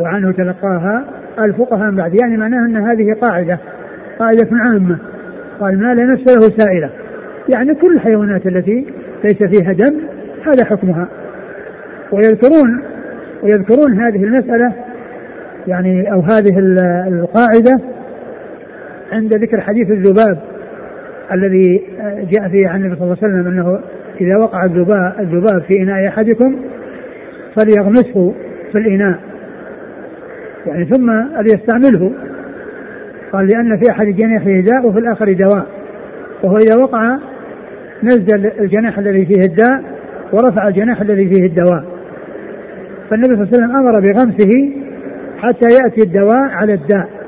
Speaker 2: وعنه تلقاها الفقهاء من بعده. يعني معناه أن هذه قاعدة قاعدة عامة. قال ما لا نفس له سائلة. يعني كل الحيوانات التي ليس فيها دم هذا حكمها. ويذكرون ويذكرون هذه المسألة يعني أو هذه القاعدة عند ذكر حديث الذباب الذي جاء فيه عن النبي صلى الله عليه وسلم أنه إذا وقع الذباب, الذباب في إناء أحدكم فليغمسه في الإناء. يعني ثم ليستعمله. قال لأن في أحد جناحه داء وفي الآخر دواء. وهو إذا وقع نزل الجناح الذي فيه الداء ورفع الجناح الذي فيه الدواء. فالنبي صلى الله عليه وسلم أمر بغمسه حتى يأتي الدواء على الداء.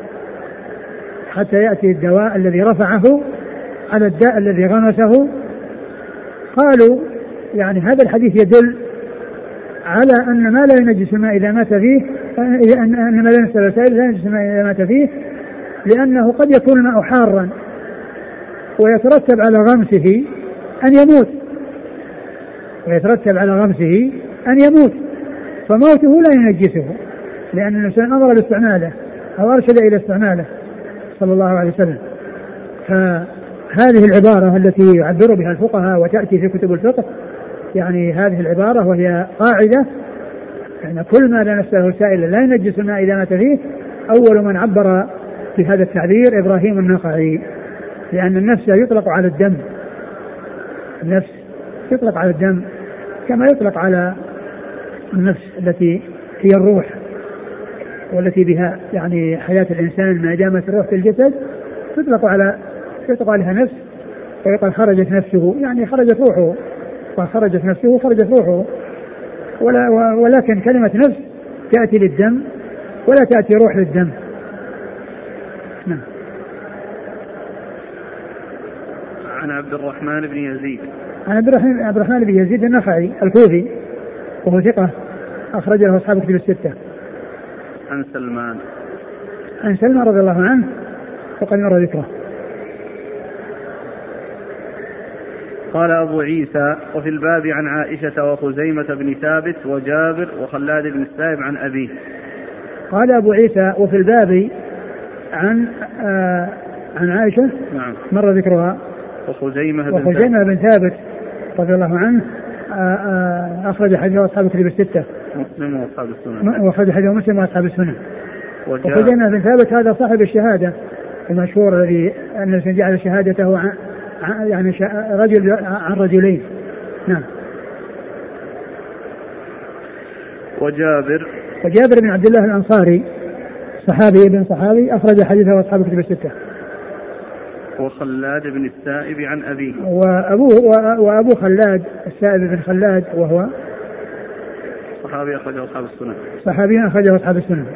Speaker 2: حتى يأتي الدواء الذي رفعه على الداء الذي غمسه. قالوا يعني هذا الحديث يدل على أن ما لا ينجس الماء إذا مات فيه أن ما لا ينجس الوسائل لا ينجس الماء إذا مات فيه لأنه قد يكون الماء حارا ويترتب على غمسه أن يموت. ويترتب على غمسه أن يموت. فموته لا ينجسه لأن الإنسان أمر باستعماله أو أرشد إلى استعماله. صلى الله عليه وسلم. فهذه العبارة التي يعبر بها الفقهاء وتأتي في كتب الفقه يعني هذه العبارة وهي قاعدة يعني كل ما لا نفس له سائل لا ينجس الماء إذا مات فيه أول من عبر بهذا التعبير إبراهيم النخعي. لأن النفس يطلق على الدم. النفس يطلق على الدم كما يطلق على النفس التي هي الروح. والتي بها يعني حياة الإنسان ما دامت الروح في الجسد تطلق على يطلق عليها نفس ويقال خرجت نفسه يعني خرجت روحه. وخرجت نفسه خرجت روحه. ولا ولكن كلمة نفس تأتي للدم ولا تأتي روح للدم. نعم.
Speaker 1: عن عبد الرحمن بن يزيد.
Speaker 2: عن عبد الرحمن عبد الرحمن بن يزيد النخعي الكوفي وهو ثقة أخرج له أصحاب كتب الستة.
Speaker 1: عن سلمان.
Speaker 2: عن سلمان رضي الله عنه وقد مر ذكره.
Speaker 1: قال أبو عيسى وفي الباب عن عائشة وخزيمة بن ثابت وجابر وخلاد بن السائب عن أبيه.
Speaker 2: قال أبو عيسى وفي الباب عن آه عن عائشة
Speaker 1: نعم.
Speaker 2: مر ذكرها.
Speaker 1: وخزيمة بن
Speaker 2: وخزيمة بن ثابت رضي الله عنه آه، آه، أخرج حديث أصحاب الكتب الستة.
Speaker 1: مسلم وأصحاب السنن
Speaker 2: وأخرج حديث مسلم وأصحاب السنن وخزيمة بن ثابت هذا صاحب الشهادة المشهور الذي أن جعل شهادته عن يعني رجل عن رجلين. نعم.
Speaker 1: وجابر.
Speaker 2: وجابر بن عبد الله الأنصاري صحابي ابن صحابي أخرج حديثه أصحاب الكتب الستة.
Speaker 1: وخلاد بن السائب عن أبيه.
Speaker 2: وأبوه وأبو خلاد السائب بن خلاد وهو
Speaker 1: صحابي أخرجه أصحاب السنن
Speaker 2: صحابي أخرجه أصحاب السنن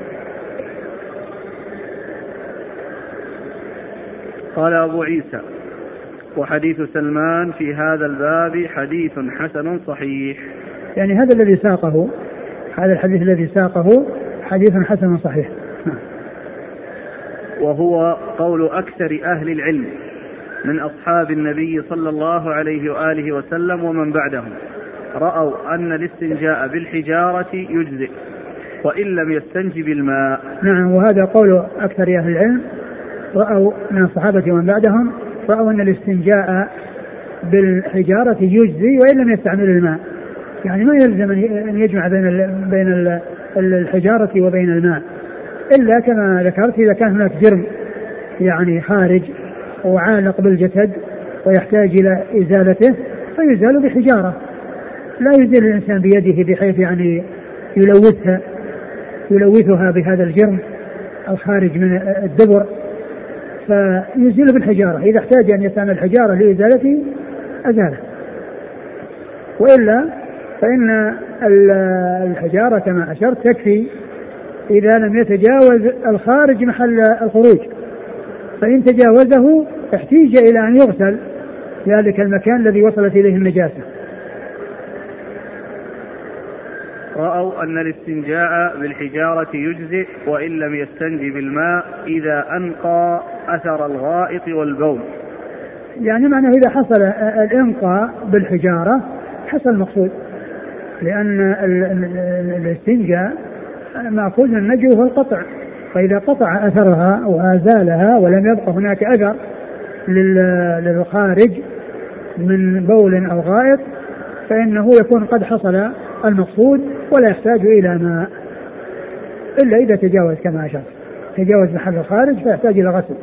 Speaker 1: قال أبو عيسى وحديث سلمان في هذا الباب حديث حسن صحيح.
Speaker 2: يعني هذا الذي ساقه هذا الحديث الذي ساقه حديث حسن صحيح.
Speaker 1: وهو قول أكثر أهل العلم من أصحاب النبي صلى الله عليه وآله وسلم ومن بعدهم. رأوا أن الاستنجاء بالحجارة يجزئ وإن لم يستنج بالماء.
Speaker 2: نعم وهذا قول أكثر أهل العلم. رأوا من الصحابة ومن بعدهم رأوا أن الاستنجاء بالحجارة يجزي وإن لم يستعمل الماء. يعني ما يلزم أن يجمع بين بين الحجارة وبين الماء. إلا كما ذكرت إذا كان هناك جرم يعني خارج وعالق بالجسد ويحتاج إلى إزالته فيزال بحجارة. لا يزيل الإنسان بيده بحيث يعني يلوثها يلوثها بهذا الجرم الخارج من الدبر. فيزيل بالحجارة. إذا احتاج أن يستعمل الحجارة لإزالته أزاله. وإلا فإن الحجارة كما أشرت تكفي إذا لم يتجاوز الخارج محل الخروج. فإن تجاوزه احتيج إلى أن يغسل ذلك المكان الذي وصلت إليه النجاسة.
Speaker 1: رأوا أن الاستنجاء بالحجارة يجزئ وإن لم يستنج بالماء إذا أنقى أثر الغائط والبول.
Speaker 2: يعني معنى إذا حصل الإنقاء بالحجارة حصل المقصود لأن الاستنجاء مأخوذ من النجو هو القطع فإذا قطع أثرها وأزالها ولم يبقى هناك أثر للخارج من بول أو غائط فإنه يكون قد حصل المقصود ولا يحتاج إلى ماء إلا إذا تجاوز كما أشرت تجاوز محل الخارج فيحتاج إلى غسل.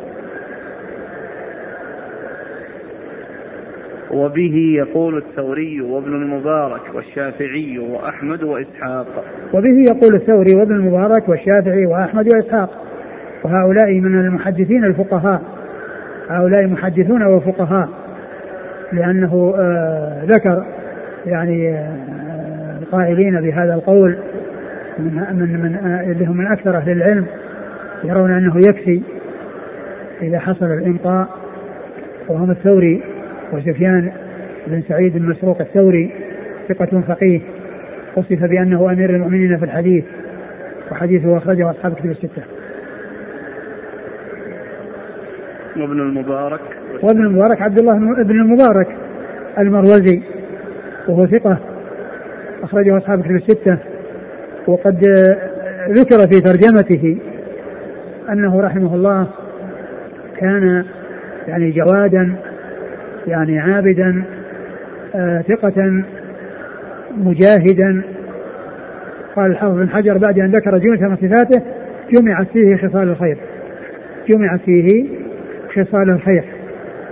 Speaker 1: وبه يقول الثوري وابن المبارك والشافعي وأحمد وإسحاق.
Speaker 2: وبه يقول الثوري وابن المبارك والشافعي وأحمد وإسحاق. وهؤلاء من المحدثين الفقهاء. هؤلاء محدثون وفقهاء لأنه آه ذكر يعني آه القائلين بهذا القول من من من اللي هم من أكثر أهل العلم يرون أنه يكفي إذا حصل الإنقاء وهم الثوري وسفيان بن سعيد المسروق الثوري ثقة فقيه وصف بأنه أمير المؤمنين في الحديث وحديثه أخرجه أصحاب كتب الستة.
Speaker 1: وابن المبارك
Speaker 2: وابن المبارك عبد الله بن المبارك المروزي وهو ثقة أخرجه أصحاب كتب الستة. وقد ذكر في ترجمته أنه رحمه الله كان يعني جوادا يعني عابدا آه ثقة مجاهدا. قال الحافظ بن حجر بعد أن ذكر جملة صفاته جمعت فيه خصال الخير. جمعت فيه خصال الخير.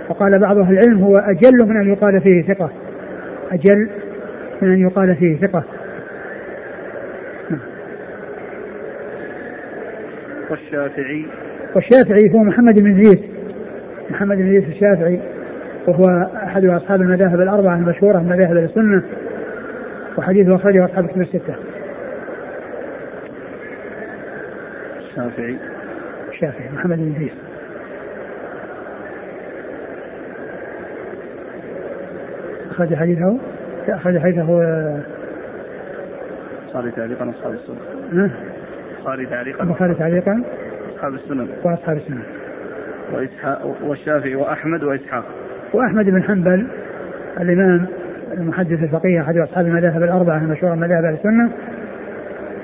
Speaker 2: وقال بعض أهل العلم هو أجل من أن يقال فيه ثقة. أجل من أن يقال فيه ثقة.
Speaker 1: والشافعي.
Speaker 2: والشافعي هو محمد بن زيد. محمد بن زيد الشافعي. وهو أحد أصحاب المذاهب الأربعة المشهورة من مذاهب السنة. وحديثه أخرجه أصحاب الكتب الستة.
Speaker 1: الشافعي.
Speaker 2: الشافعي محمد بن زيد. أخرج حديثه. أخرج حديثه
Speaker 1: صار تعليقا أصحاب السنة. صار تعليقا
Speaker 2: البخاري تعليقا
Speaker 1: أصحاب السنن
Speaker 2: وأصحاب السنن.
Speaker 1: وإسحاق والشافعي وأحمد وإسحاق.
Speaker 2: وأحمد بن حنبل الإمام المحدث الفقيه أحد أصحاب المذاهب الأربعة المشهورة من مذاهب أهل السنة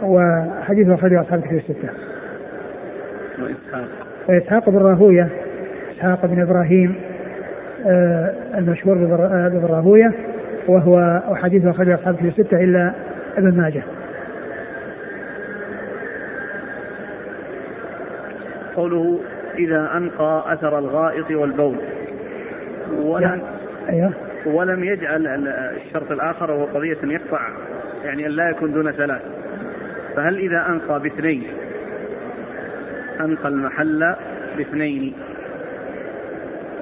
Speaker 2: وحديثه أخرجه أصحاب الكتب الستة.
Speaker 1: وإسحاق
Speaker 2: وإسحاق بن راهوية إسحاق بن إبراهيم آه المشهور بن راهويه وهو وحديثه أخرجه أصحاب الكتب السته إلا ابن ماجه.
Speaker 1: قوله إذا أنقى أثر الغائط والبول. ولم
Speaker 2: أيوه.
Speaker 1: ولم يجعل الشرط الآخر وهو قضية أن يقطع يعني أن لا يكون دون ثلاث. فهل إذا أنقى باثنين أنقى المحل باثنين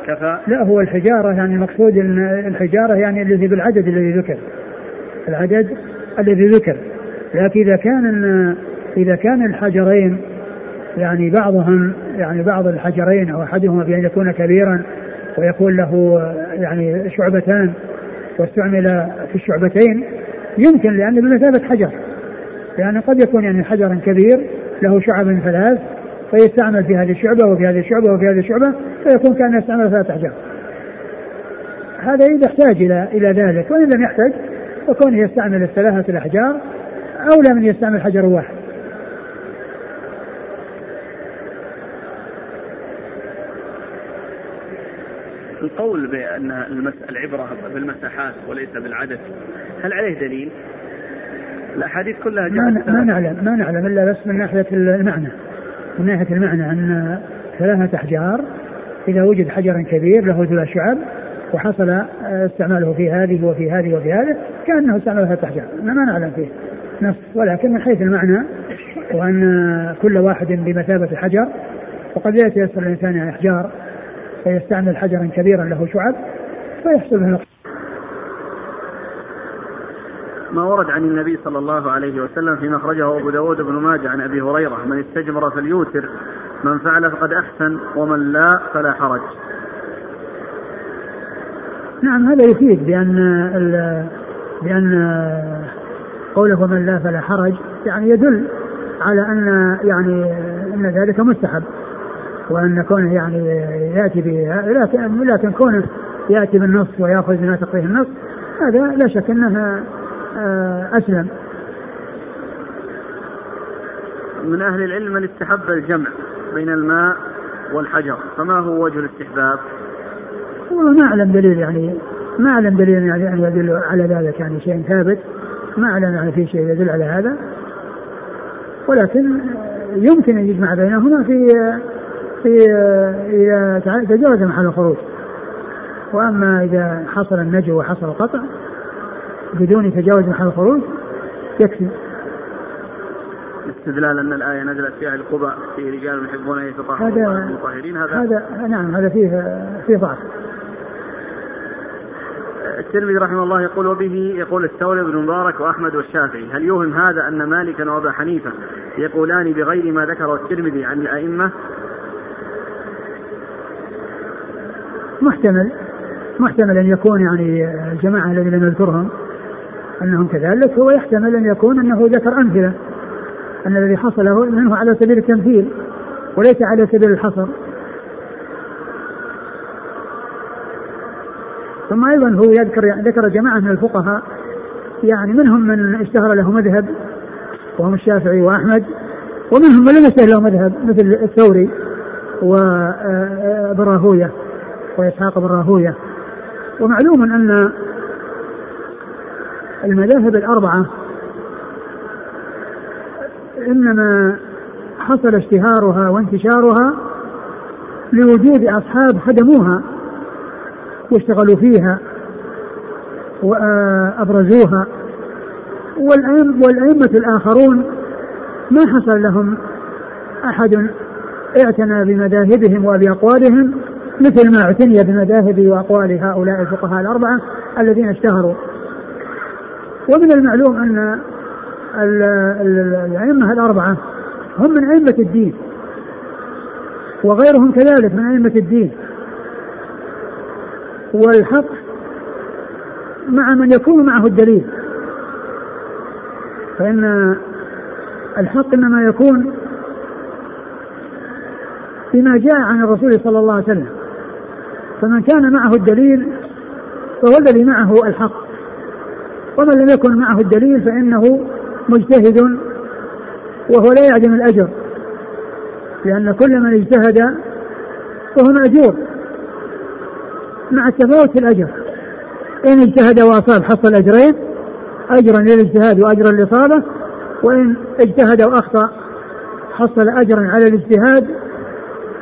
Speaker 1: كفى
Speaker 2: لا هو الحجارة يعني المقصود الحجارة يعني الذي بالعدد الذي ذكر. العدد الذي ذكر. لكن إذا كان إذا كان الحجرين يعني بعضهم يعني بعض الحجرين أو أحدهما بأن يكون كبيرا ويكون له يعني شعبتان واستعمل في الشعبتين يمكن لأنه بمثابة حجر. لأن قد يكون يعني حجر كبير له شعب ثلاث فيستعمل في هذه الشعبة وفي هذه الشعبة وفي هذه الشعبة فيكون كأنه يستعمل ثلاث أحجار هذا إذا احتاج إلى إلى ذلك. وإن لم يحتج فكونه يستعمل الثلاثة الأحجار أولى من يستعمل حجر واحد.
Speaker 1: القول بأن العبرة بالمساحات وليس بالعدد هل عليه دليل؟ الأحاديث كلها
Speaker 2: ما, ما نعلم ما نعلم إلا بس من ناحية المعنى. من ناحية المعنى أن ثلاثة أحجار إذا وجد حجر كبير له ثلاث شعب وحصل استعماله في هذه وفي هذه وفي هذه كأنه استعمل ثلاثة أحجار ما نعلم فيه؟ نص ولكن من حيث المعنى وأن كل واحد بمثابة حجر وقد لا يتيسر الإنسان أحجار فيستعمل حجرا كبيرا له شعب فيحصل له
Speaker 1: ما ورد عن النبي صلى الله عليه وسلم فيما أخرجه أبو داود بن ماجه عن أبي هريرة من استجمر فليوتر من فعل فقد أحسن ومن لا فلا حرج.
Speaker 2: نعم هذا يفيد بأن بأن قوله من لا فلا حرج يعني يدل على أن يعني أن ذلك مستحب وأن كونه يعني يأتي لكن لكن كونه يأتي بالنص ويأخذ بما تقضيه النص هذا لا شك أنه آه، أسلم.
Speaker 1: من أهل العلم من استحب الجمع بين الماء والحجر فما هو وجه الاستحباب؟
Speaker 2: والله ما أعلم دليل يعني ما أعلم دليل يعني يدل على ذلك يعني شيء ثابت. ما أعلم يعني في شيء يدل على هذا. ولكن يمكن أن يجمع بينهما في في إذا تجاوز محل الخروج. وأما إذا حصل النجو وحصل القطع بدون تجاوز محل الخروج يكفي.
Speaker 1: استدلال أن الآية نزلت في أهل قبى في رجال يحبون أن يتطهروا
Speaker 2: هذا
Speaker 1: هذا
Speaker 2: هذا نعم هذا فيه فيه ضعف.
Speaker 1: الترمذي رحمه الله يقول وبه يقول الثوري بن مبارك وأحمد والشافعي هل يوهم هذا أن مالكا وأبا حنيفة يقولان بغير ما ذكره الترمذي عن الأئمة؟
Speaker 2: محتمل محتمل أن يكون يعني الجماعة الذين نذكرهم. أنهم كذلك هو يحتمل أن يكون أنه ذكر أمثلة. أن الذي حصل منه على سبيل التمثيل وليس على سبيل الحصر. ثم أيضا هو يذكر ذكر جماعة من الفقهاء يعني منهم من اشتهر له مذهب وهم الشافعي وأحمد ومنهم من لم يشتهر له مذهب مثل الثوري وابن راهوية وإسحاق بن راهوية. ومعلوم أن المذاهب الأربعة إنما حصل اشتهارها وانتشارها لوجود أصحاب خدموها واشتغلوا فيها وأبرزوها. والأئمة الآخرون ما حصل لهم أحد اعتنى بمذاهبهم وبأقوالهم مثل ما اعتني بمذاهب وأقوال هؤلاء الفقهاء الأربعة الذين اشتهروا. ومن المعلوم أن الأئمة الأربعة هم من أئمة الدين وغيرهم كذلك من أئمة الدين. والحق مع من يكون معه الدليل فإن الحق إنما يكون بما جاء عن الرسول صلى الله عليه وسلم. فمن كان معه الدليل فهو الذي معه الحق. ومن لم يكن معه الدليل فإنه مجتهد وهو لا يعدم الأجر لأن كل من اجتهد فهو مأجور مع التفاوت في الأجر. إن اجتهد وأصاب حصل أجرين أجرا للاجتهاد وأجرا للإصابة وإن اجتهد وأخطأ حصل أجرا على الاجتهاد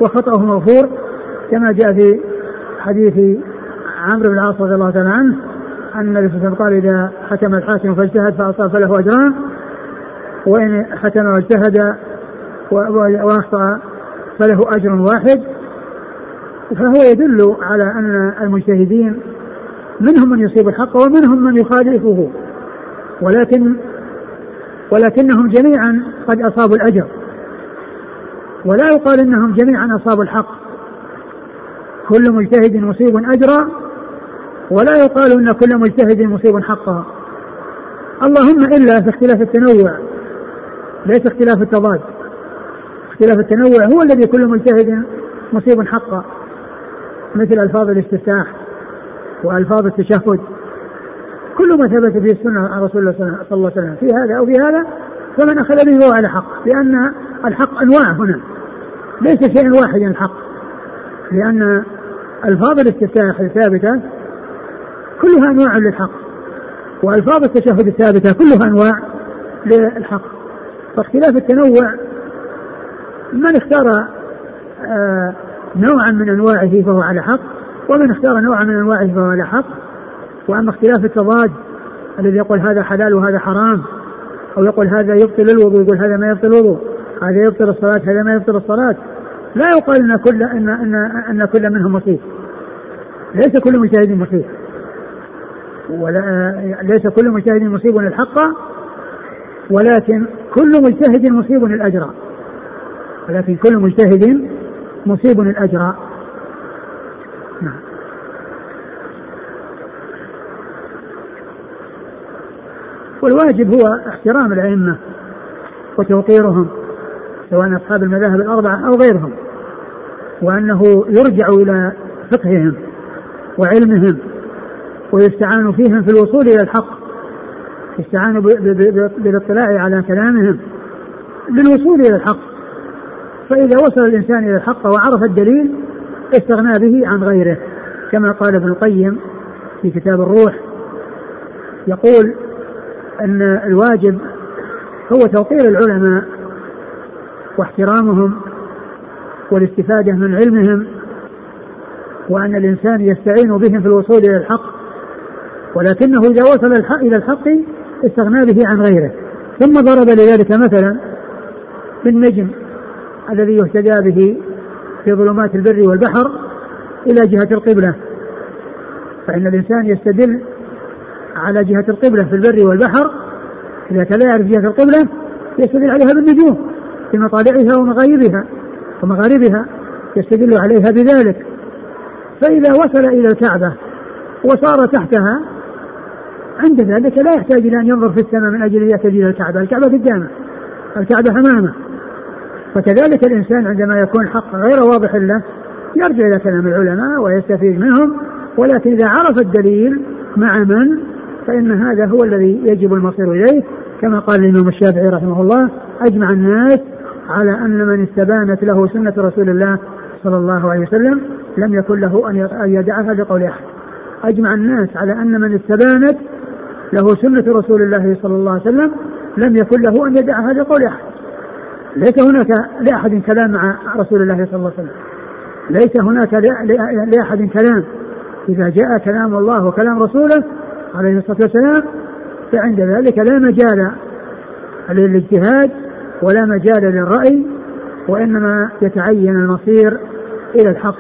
Speaker 2: وخطأه مغفور كما جاء في حديث عمرو بن العاص رضي الله تعالى عنه. أن النبي صلى الله عليه وسلم قال إذا حكم الحاكم فاجتهد فأصاب فله أجران وإن حكم واجتهد وأخطأ فله أجر واحد. فهو يدل على أن المجتهدين منهم من يصيب الحق ومنهم من يخالفه. ولكن ولكنهم جميعا قد أصابوا الأجر. ولا يقال إنهم جميعا أصابوا الحق. كل مجتهد مصيب اجرا ولا يقال إن كل مجتهد مصيب حقا اللهم إلا في اختلاف التنوع. ليس اختلاف التضاد. اختلاف التنوع هو الذي كل مجتهد مصيب حقا مثل ألفاظ الاستفتاح وألفاظ التشهد. كل ما ثبت في السنة عن رسول الله صلى الله عليه وسلم في هذا أو في هذا فمن أخذ به هو على حق. لأن الحق أنواع هنا. ليس شيء واحد الحق. لأن ألفاظ الاستفتاح الثابتة كلها أنواع للحق. وألفاظ التشهد الثابتة كلها أنواع للحق. فاختلاف التنوع من اختار آه نوعا من أنواعه فهو على حق ومن اختار نوعا من أنواعه فهو على حق. وأما اختلاف التضاد الذي يقول هذا حلال وهذا حرام أو يقول هذا يبطل الوضوء يقول هذا ما يبطل الوضوء هذا يبطل الصلاة هذا ما يبطل الصلاة لا يقال إن كل إن إن إن كل منهم مصيب. ليس كل مجتهد مصيب. ولا ليس كل مجتهد مصيب الحق ولكن كل مجتهد مصيب الاجر ولكن كل مجتهد مصيب الأجر نعم. والواجب هو احترام الأئمة وتوقيرهم سواء أصحاب المذاهب الأربعة أو غيرهم وأنه يرجع إلى فقههم وعلمهم ويستعان فيهم في الوصول إلى الحق. يستعان بالاطلاع على كلامهم. للوصول إلى الحق. فإذا وصل الإنسان إلى الحق وعرف الدليل استغنى به عن غيره. كما قال ابن القيم في كتاب الروح. يقول أن الواجب هو توقير العلماء واحترامهم والاستفادة من علمهم وأن الإنسان يستعين بهم في الوصول إلى الحق. ولكنه إذا وصل إلى الحق استغنى به عن غيره. ثم ضرب لذلك مثلا بالنجم الذي يهتدى به في ظلمات البر والبحر إلى جهة القبلة. فإن الإنسان يستدل على جهة القبلة في البر والبحر إذا كان لا يعرف جهة القبلة يستدل عليها بالنجوم في مطالعها ومغايبها ومغاربها يستدل عليها بذلك. فإذا وصل إلى الكعبة وصار تحتها عند ذلك لا يحتاج إلى أن ينظر في السماء من أجل أن يهتدي إلى الكعبة. الكعبة قدامه الكعبة أمامه فكذلك الإنسان عندما يكون الحق غير واضح له يرجع إلى كلام العلماء ويستفيد منهم. ولكن إذا عرف الدليل مع من فإن هذا هو الذي يجب المصير إليه. كما قال الإمام الشافعي رحمه الله أجمع الناس على أن من استبانت له سنة رسول الله صلى الله عليه وسلم لم يكن له أن يدعها بقول أحد. أجمع الناس على أن من استبانت له سنة رسول الله صلى الله عليه وسلم لم يكن له أن يدعها بقول أحد ليس هناك لأحد كلام مع رسول الله صلى الله عليه وسلم. ليس هناك لأحد كلام. إذا جاء كلام الله وكلام رسوله عليه الصلاة والسلام فعند ذلك لا مجال للإجتهاد ولا مجال للرأي وإنما يتعين المصير إلى الحق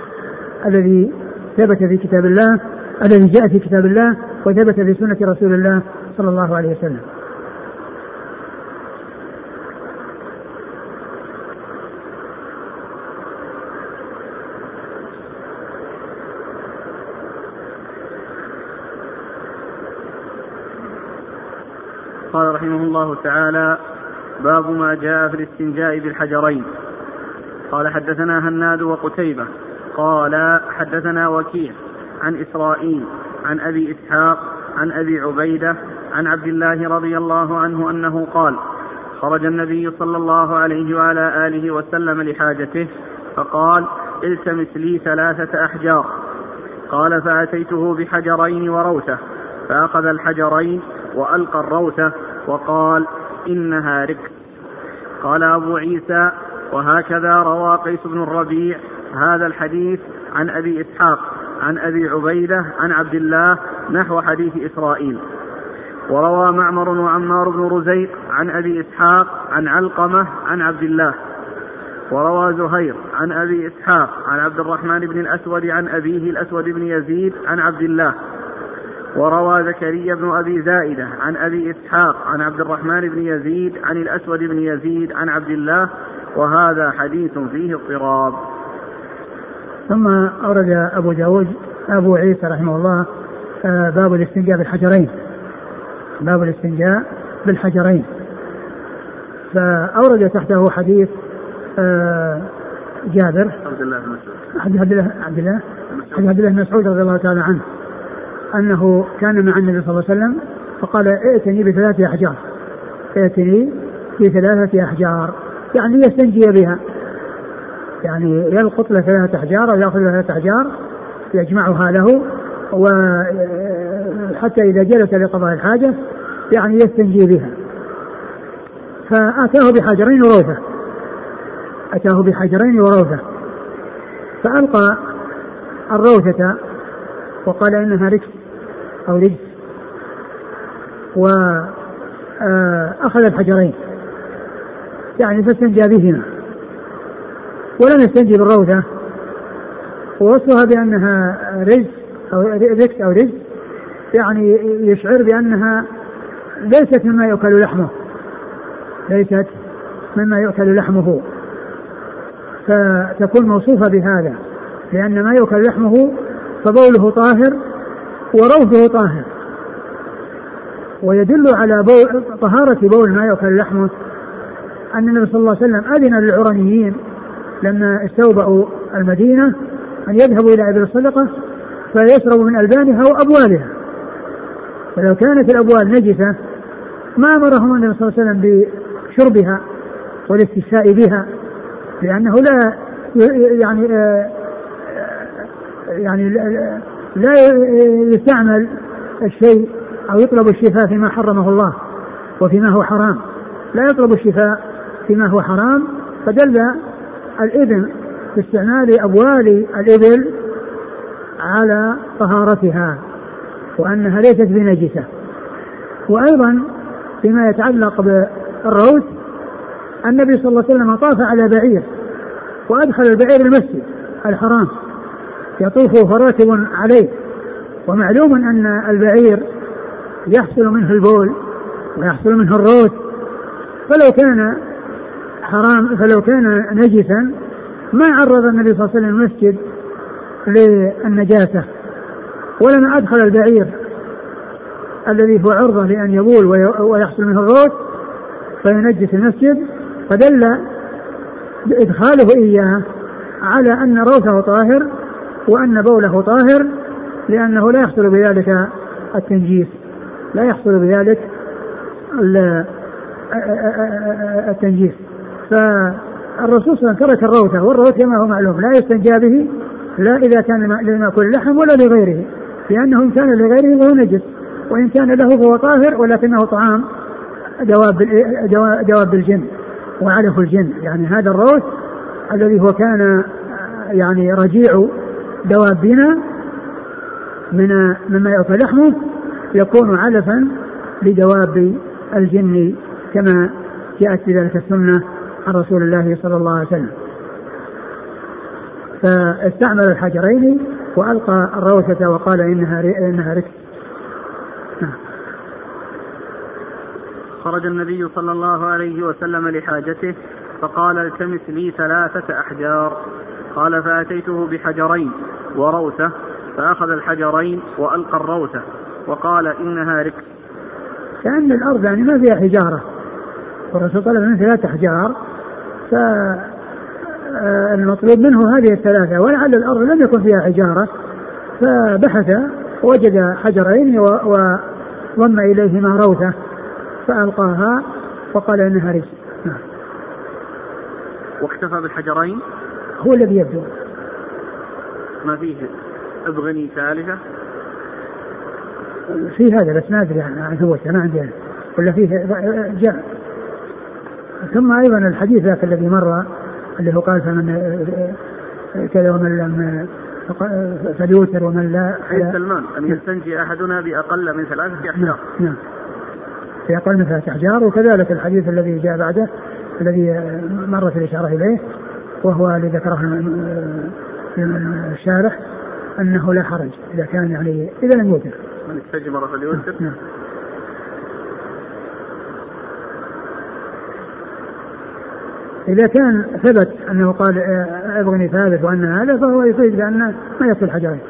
Speaker 2: الذي ثبت في كتاب الله الذي جاء في كتاب الله وثبت في سنة رسول الله صلى الله عليه وسلم.
Speaker 1: قال رحمه الله تعالى باب ما جاء في الاستنجاء بالحجرين. قال حدثنا هناد وقتيبة. قال حدثنا وكيع عن إسرائيل عن أبي إسحاق عن أبي عبيدة عن عبد الله رضي الله عنه أنه قال خرج النبي صلى الله عليه وعلى آله وسلم لحاجته فقال التمس لي ثلاثة أحجار. قال فأتيته بحجرين وروثة. فأخذ الحجرين وألقى الروثة وقال إنها ركس قال أبو عيسى وهكذا روى قيس بن الربيع هذا الحديث عن أبي إسحاق. عن أبي عبيدة عن عبد الله نحو حديث إسرائيل. وروى معمر وعمار بن رزيق عن أبي إسحاق عن علقمة عن عبد الله. وروى زهير عن أبي إسحاق عن عبد الرحمن بن الأسود عن أبيه الأسود بن يزيد عن عبد الله. وروى زكريا بن أبي زائدة عن أبي إسحاق عن عبد الرحمن بن يزيد عن الأسود بن يزيد عن عبد الله. وهذا حديث فيه اضطراب.
Speaker 2: ثم أورد أبو داود أبو عيسى رحمه الله آه، باب الاستنجاء بالحجرين. باب الاستنجاء بالحجرين. فأورد تحته حديث آه، جابر. عبد الله بن مسعود. عبد الله عبد الله عبد الله بن مسعود رضي الله تعالى عنه أنه كان مع النبي صلى الله عليه وسلم فقال ائتني بثلاثة أحجار. ائتني بثلاثة أحجار. يعني يستنجي بها. يعني يلقط له ثلاثة أحجار أو يأخذ له ثلاثة أحجار يجمعها له وحتى إذا جلس لقضاء الحاجة يعني يستنجي بها. فأتاه بحجرين وروثة. أتاه بحجرين وروثة. فألقى الروثة وقال إنها رجس أو رجس. وأخذ الحجرين. يعني فاستنجى بهما. ولم يستنجي بالروثة ووصفها بأنها رجس أو رجس أو رجس يعني يشعر بأنها ليست مما يؤكل لحمه. ليست مما يؤكل لحمه. فتكون موصوفة بهذا لأن ما يؤكل لحمه فبوله طاهر وروثه طاهر. ويدل على بول طهارة بول ما يؤكل لحمه. أن النبي صلى الله عليه وسلم أذن للعرنيين لما استوبأوا المدينة أن يذهبوا إلى إبل الصدقة فيشربوا من ألبانها وأبوالها. فلو كانت الأبوال نجسة ما أمرهم النبي صلى الله عليه وسلم بشربها والاستشفاء بها لأنه لا يعني آه، يعني لا يستعمل الشيء أو يطلب الشفاء فيما حرمه الله وفيما هو حرام. لا يطلب الشفاء فيما هو حرام فدل الإذن في استعمال أبوال الإبل على طهارتها وأنها ليست بنجسة. وأيضا فيما يتعلق بالروث النبي صلى الله عليه وسلم طاف على بعير وأدخل البعير المسجد الحرام يطوف فراتب عليه. ومعلوم أن البعير يحصل منه البول ويحصل منه الروث فلو كان حرام فلو كان نجسا ما عرض النبي صلى الله عليه وسلم المسجد للنجاسة ولما أدخل البعير الذي هو عرضة لأن يبول ويحصل منه الروث فينجس المسجد فدل بإدخاله إياه على أن روثه طاهر وأن بوله طاهر لأنه لا يحصل بذلك التنجيس لا يحصل بذلك التنجيس. فالرسول صلى الله عليه وسلم ترك الروثة والروث كما هو معلوم لا يستنجى به لا إذا كان لمأكل اللحم ولا لغيره لأنه إن كان لغيره فهو نجس وإن كان له فهو طاهر ولكنه طعام دواب دواب الجن وعلف الجن يعني هذا الروث الذي هو كان يعني رجيع دوابنا من مما يؤكل لحمه يكون علفا لدواب الجن كما جاءت بذلك السنة. عن رسول الله صلى الله عليه وسلم. فاستعمل الحجرين وألقى الروثه وقال إنها إنها ركس.
Speaker 1: نعم. خرج النبي صلى الله عليه وسلم لحاجته فقال التمس لي ثلاثة أحجار قال فأتيته بحجرين وروثة فأخذ الحجرين وألقى الروثة وقال إنها ركس
Speaker 2: كأن الأرض يعني ما فيها حجارة والرسول طلب منه ثلاثة أحجار فالمطلوب منه هذه الثلاثة ولعل الأرض لم يكن فيها حجارة فبحث وجد حجرين وضم إليهما روثة فألقاها وقال إنها رجس. نعم.
Speaker 1: واكتفى بالحجرين؟
Speaker 2: هو الذي يبدو.
Speaker 1: ما فيه أبغني ثالثة؟
Speaker 2: في هذا بس ما أدري عن ثبوته ما عندي ولا فيه جاء ثم أيضا الحديث ذاك الذي مر اللي هو قال فمن كذا ومن لم فليوتر ومن لا
Speaker 1: حديث سلمان أن يستنجي أحدنا بأقل من ثلاثة أحجار نعم,
Speaker 2: نعم. بأقل من ثلاثة أحجار وكذلك الحديث الذي جاء بعده الذي مرت الإشارة إليه وهو الذي ذكره الشارح أنه لا حرج إذا كان يعني إذا لم يوتر.
Speaker 1: من استجمر فليوتر. نعم.
Speaker 2: إذا كان ثبت أنه قال أبغني ثالث وأن هذا فهو يفيد بأن ما يكفي الحجرين.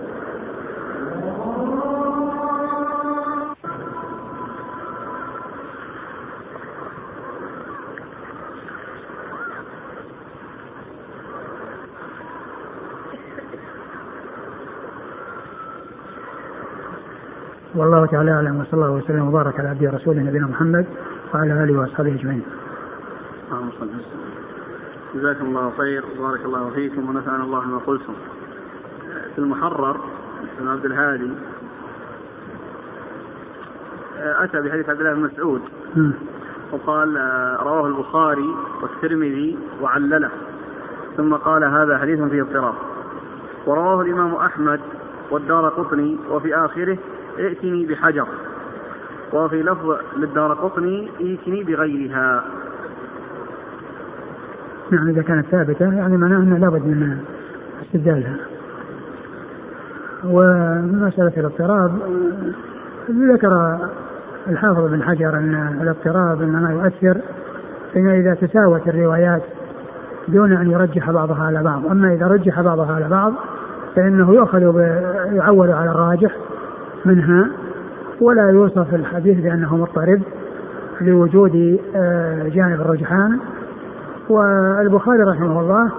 Speaker 2: والله تعالى أعلم وصلى الله وسلم وبارك على عبده ورسوله نبينا محمد وعلى آله وأصحابه أجمعين.
Speaker 1: اللهم صل جزاكم الله خير وبارك الله فيكم ونفعنا الله ما قلتم. في المحرر بن عبد الهادي أتى بحديث عبد الله بن مسعود. وقال رواه البخاري والترمذي وعلله. ثم قال هذا حديث فيه اضطراب. ورواه الإمام أحمد والدار قطني وفي آخره ائتني بحجر. وفي لفظ للدار قطني ائتني بغيرها.
Speaker 2: نعم إذا كانت ثابتة يعني معناه أنه لابد من استبدالها. ومسألة الاضطراب ذكر الحافظ بن حجر أن الاضطراب إنما يؤثر فيما إذا تساوت الروايات دون أن يرجح بعضها على بعض. أما إذا رجح بعضها على بعض فإنه يؤخذ يعول على الراجح منها ولا يوصف الحديث بأنه مضطرب لوجود آه، جانب الرجحان. والبخاري رحمه الله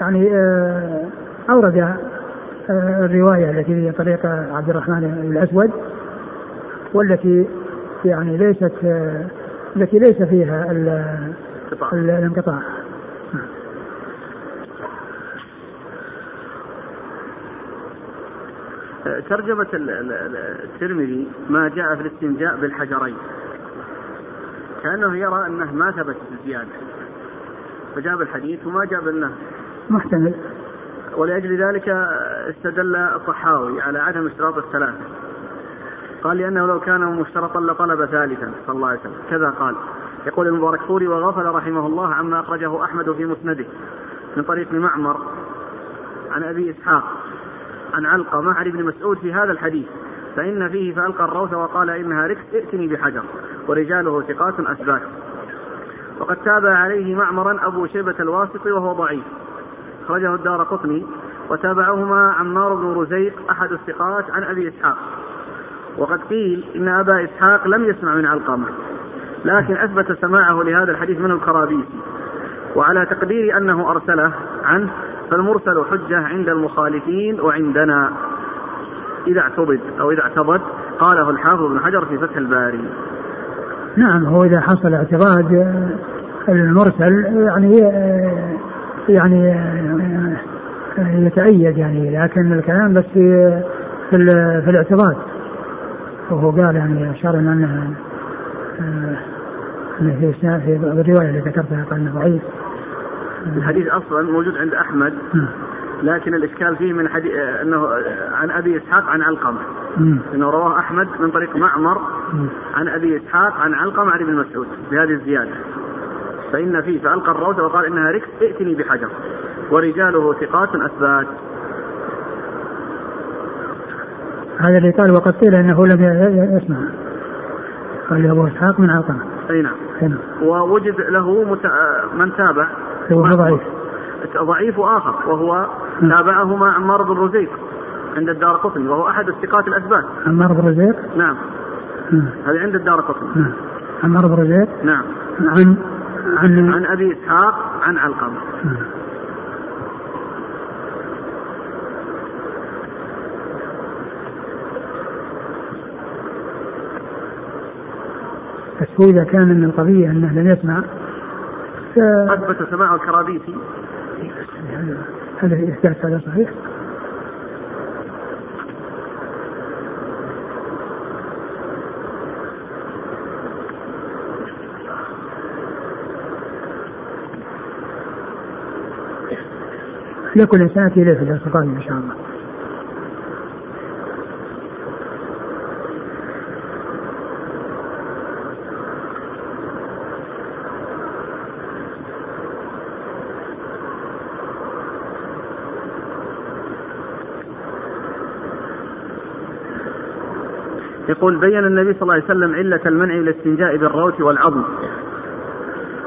Speaker 2: يعني آه، أورد آه، الرواية التي هي طريق عبد الرحمن الأسود والتي يعني ليست التي ليس فيها الانقطاع.
Speaker 1: ترجمة الترمذي ما جاء في الاستنجاء بالحجرين كأنه يرى أنه ما ثبت الزيادة فجاب الحديث وما جاب النهي.
Speaker 2: محتمل.
Speaker 1: ولأجل ذلك استدل الطحاوي على عدم اشتراط الثلاثة. قال لأنه لو كان مشترطا لطلب ثالثا صلى الله عليه وسلم. كذا قال. يقول المبارك فوري وغفل رحمه الله عما أخرجه أحمد في مسنده من طريق معمر عن أبي إسحاق عن علقمة عن ابن مسعود في هذا الحديث. فإن فيه فألقى الروث وقال إنها ركس ائتني بحجر. ورجاله ثقات أثبات. وقد تابع عليه معمرا أبو شيبة الواسطي وهو ضعيف. أخرجه الدار قطني. وتابعهما عمار بن رزيق أحد الثقات عن أبي إسحاق. وقد قيل إن أبا إسحاق لم يسمع من علقمة لكن أثبت سماعه لهذا الحديث من الخرابيسي وعلى تقدير أنه أرسله عنه فالمرسل حجة عند المخالفين وعندنا. إذا اعتضد أو إذا اعتضد قاله الحافظ بن حجر في فتح الباري.
Speaker 2: نعم هو إذا حصل اعتراض المرسل يعني يعني يتأيد يعني لكن الكلام بس في في, في الاعتراض. وهو قال يعني أشار إلى أنه في في الرواية اللي ذكرتها قال إنه ضعيف.
Speaker 1: الحديث أصلا موجود عند أحمد. لكن الإشكال فيه من حديث إنه عن أبي إسحاق عن علقمة. إنه رواه أحمد من طريق معمر عن أبي إسحاق عن علقمة عن ابن مسعود بهذه الزيادة. فإن فيه فألقى الروث وقال إنها ركس ائتني بحجر. ورجاله ثقات أثبات.
Speaker 2: هذا اللي قال وقد قيل إنه لم يسمع. قال أبو إسحاق من علقمة.
Speaker 1: أي نعم. ووجد له مت... من تابع.
Speaker 2: هو ضعيف.
Speaker 1: ضعيف آخر وهو تابعهما عمار بن رزيق عند الدار قطني وهو أحد الثقات الاثبات
Speaker 2: عمار بن رزيق؟
Speaker 1: نعم. هذه عند الدار قطني.
Speaker 2: نعم. عمار بن رزيق؟
Speaker 1: نعم.
Speaker 2: عن
Speaker 1: عن عن أبي إسحاق عن علقمه
Speaker 2: بس هو إذا كان من القضية أنه لم يسمع
Speaker 1: ف... أثبت سماع الكرابيسي.
Speaker 2: هل الاحداث هذا صحيح؟ لكل انسان اليه في الدرس إن شاء الله.
Speaker 1: يقول بين النبي صلى الله عليه وسلم علة المنع الاستنجاء بالروث والعظم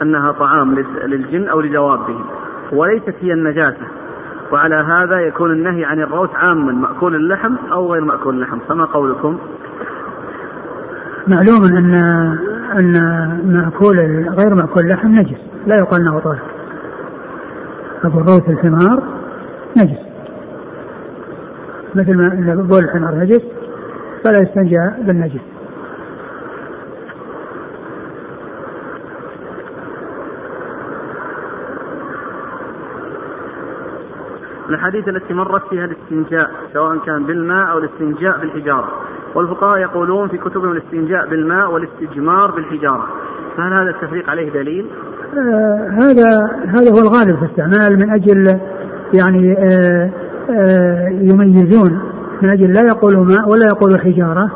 Speaker 1: أنها طعام للجن أو لدوابهم وليست هي النجاسة وعلى هذا يكون النهي عن الروث عاما مأكول اللحم أو غير مأكول اللحم فما قولكم؟
Speaker 2: معلوم أن أن مأكول غير مأكول اللحم نجس لا يقال أنه طاهر أبو الروث الحمار نجس مثل ما بول الحمار نجس فلا يستنجى بالنجس
Speaker 1: الحديث التي مرت فيها الاستنجاء سواء كان بالماء أو الاستنجاء بالحجارة. والفقهاء يقولون في كتبهم الاستنجاء بالماء والاستجمار بالحجارة. فهل هذا التفريق عليه دليل؟
Speaker 2: آه هذا هذا هو الغالب في الإستعمال من أجل يعني آه آه يميزون من أجل لا يقولوا ماء ولا يقولوا حجارة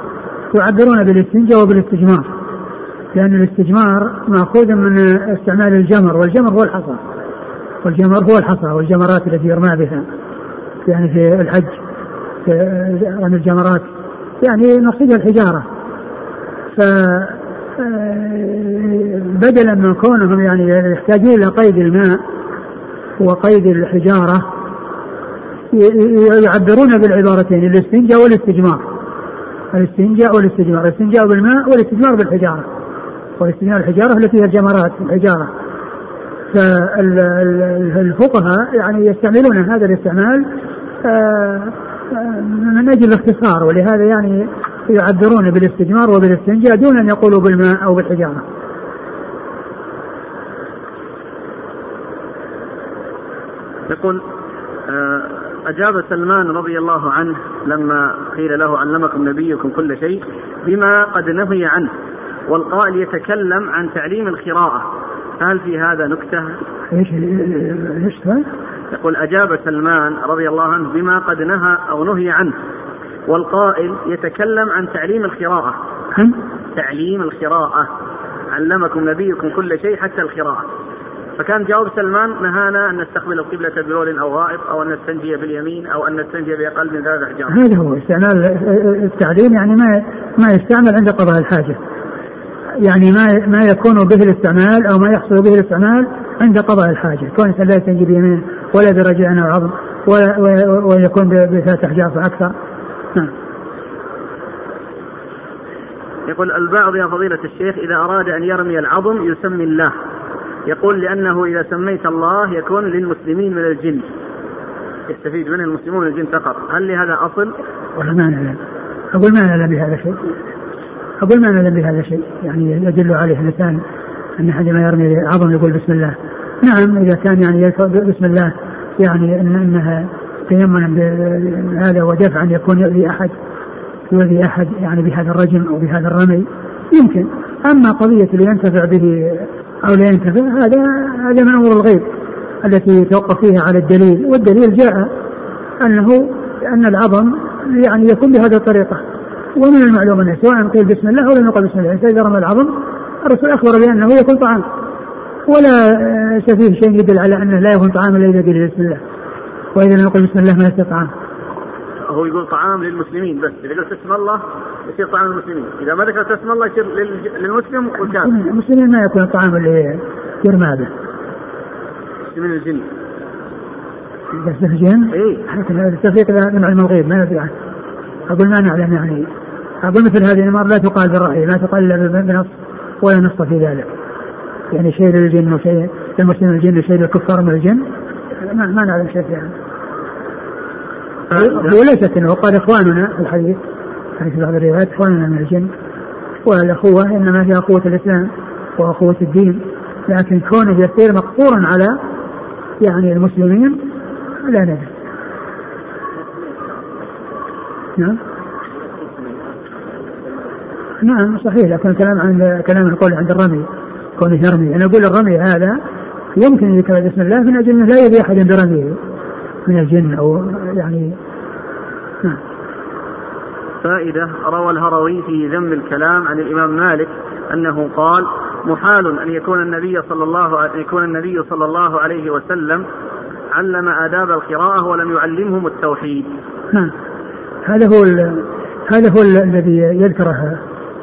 Speaker 2: يعبرون بالاستنجاء وبالاستجمار. لأن الاستجمار مأخوذ من استعمال الجمر والجمر هو الحصى. والجمر هو الحصى والجمرات التي يرمى بها. يعني في الحج في رمي الجمرات. يعني نصيب الحجارة. ف بدلا من كونهم يعني يحتاجون إلى قيد الماء وقيد الحجارة يعبرون بالعبارتين الاستنجاء والاستجمار الاستنجاء والاستجمار الاستنجاء بالماء والاستجمار بالحجارة. والاستجمار الحجارة التي هي الجمرات الحجارة. فالفقهاء يعني يستعملون هذا الاستعمال آه، آه، من أجل الاختصار ولهذا يعني يعبرون بالاستجمار وبالاستنجاء دون أن يقولوا بالماء أو بالحجارة.
Speaker 1: يقول آه، أجاب سلمان رضي الله عنه لما قيل له علمكم نبيكم كل شيء بما قد نهي عنه والقائل يتكلم عن تعليم القراءة. هل في هذا نكتة؟
Speaker 2: إيش إيش
Speaker 1: يقول أجاب سلمان رضي الله عنه بما قد نهى أو نهي عنه والقائل يتكلم عن تعليم القراءة. تعليم القراءة. علمكم نبيكم كل شيء حتى القراءة. فكان جواب سلمان نهانا أن نستقبل القبلة بلول أو غائب أو أن نستنجي باليمين أو أن نستنجي بأقل من ثلاث احجار.
Speaker 2: هذا هو استعمال التعليم يعني ما ما يستعمل عند قضاء الحاجة. يعني ما ما يكون به الاستعمال أو ما يحصل به الاستعمال عند قضاء الحاجة، كون لا يستنجي بيمين ولا برجع أو عظم ولا ويكون بثلاث احجار فاكثر. نعم.
Speaker 1: يقول البعض يا فضيلة الشيخ إذا أراد أن يرمي العظم يسمي الله يقول لأنه إذا سميت الله يكون للمسلمين من الجن. يستفيد منه المسلمون من الجن فقط. هل لهذا أصل؟
Speaker 2: والله ما نعلم. أقول ما نعلم بهذا شيء. أقول ما نعلم بهذا شيء. يعني يدل عليه الإنسان أن حينما يرمي عظم يقول بسم الله. نعم إذا كان يعني بسم الله يعني إن أنها تيمنا بهذا ودفعا يكون يؤذي أحد يؤذي أحد يعني بهذا الرجم أو بهذا الرمي. يمكن. أما قضية لينتفع به أو لا ينتفع هذا هذا من أمور الغيب التي يتوقف فيها على الدليل. والدليل جاء أنه أن العظم يعني يكون بهذه الطريقة. ومن المعلوم أنه سواء قيل بسم الله أو لم يقل بسم الله إذا رمى العظم الرسول أخبر بأنه يكون طعام. ولا فيه شيء يدل على أنه لا يكون طعام إلا إذا قيل بسم الله. وإذا لم يقل بسم الله ما يصير طعام.
Speaker 1: هو يقول طعام للمسلمين بس. إذا قلت اسم الله يصير طعام للمسلمين إذا ما ذكرت اسم الله يصير للمسلم والكافر.
Speaker 2: المسلمين ما يكون الطعام اللي يرمى به.
Speaker 1: من الجن.
Speaker 2: بس الجن؟
Speaker 1: اي
Speaker 2: هذا التفريق من علم الغيب ما ندري عنه أقول ما نعلم يعني. أقول مثل هذه الأمور لا تقال بالرأي لا تقال إلا بنص ولا نص في ذلك. يعني شيء للجن وشيء للمسلم الجن وشيء للكفار من الجن؟ ما, ما نعلم شيء في هذا وليست إنه قال إخواننا في الحديث حديث بعض الروايات إخواننا من الجن والأخوة إنما هي اخوه الإسلام واخوه الدين. لكن كونه يصير مقصورا على يعني المسلمين لا ندري. نعم؟ نعم صحيح. لكن الكلام عن كلام القول عند الرمي كونه يرمي. أنا أقول الرمي هذا يمكن يذكر بسم الله من أجل لا يبي أحد برميه من الجن أو يعني نعم.
Speaker 1: فائدة روى الهروي في ذم الكلام عن الإمام مالك أنه قال محال أن يكون النبي صلى الله أن يكون النبي صلى الله عليه وسلم علم آداب القراءة ولم يعلمهم التوحيد.
Speaker 2: نعم. هذا هو هذا هو الذي يذكره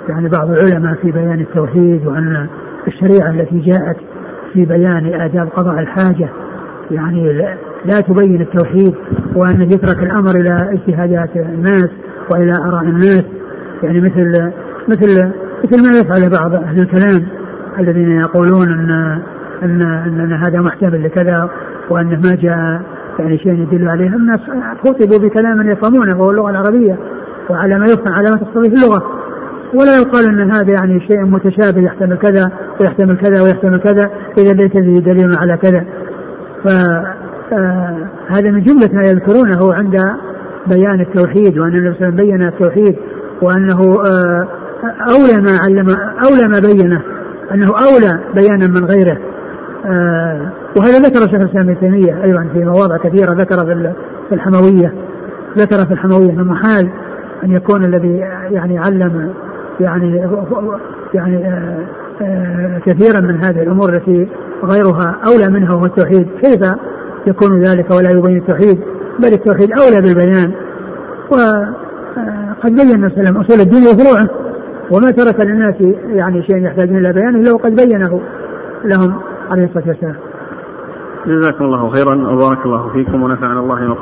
Speaker 2: يعني بعض العلماء في بيان التوحيد وأن الشريعة التي جاءت في بيان آداب قضاء الحاجة يعني لا تبين التوحيد وأن يترك الأمر إلى اجتهادات الناس وإلى آراء الناس. يعني مثل مثل مثل ما يفعل بعض أهل الكلام الذين يقولون أن أن أن, أن هذا محتمل لكذا وأنه ما جاء يعني شيء يدل عليه. الناس خطبوا بكلام يفهمونه وهو اللغة العربية وعلى ما يفهم على ما تقتضيه اللغة. ولا يقال أن هذا يعني شيء متشابه يحتمل كذا ويحتمل كذا ويحتمل كذا إذا ليس به دليل على كذا. فهذا من جملة ما يذكرونه عند بيان التوحيد وأن النبي صلى الله عليه وسلم بين التوحيد وأنه آه، أولى ما علم أولى ما بينه أنه أولى بيانا من غيره. آه، وهذا ذكر شيخ الإسلام ابن تيمية أيضا في مواضع كثيرة ذكر في الحموية ذكر في الحموية أنه محال أن يكون الذي يعني علم يعني يعني آه، كثيرا من هذه الأمور التي غيرها أولى منها وهو التوحيد. كيف يكون ذلك ولا يبين التوحيد بل التوحيد أولى بالبيان. وقد بين النبي صلى الله عليه وسلم أصول الدين وفروعه وما ترك للناس يعني شيء يحتاجون إلى بيان إلا وقد بينه لهم عليه الصلاة والسلام.
Speaker 1: جزاكم الله خيرا وبارك الله فيكم ونفعنا الله ما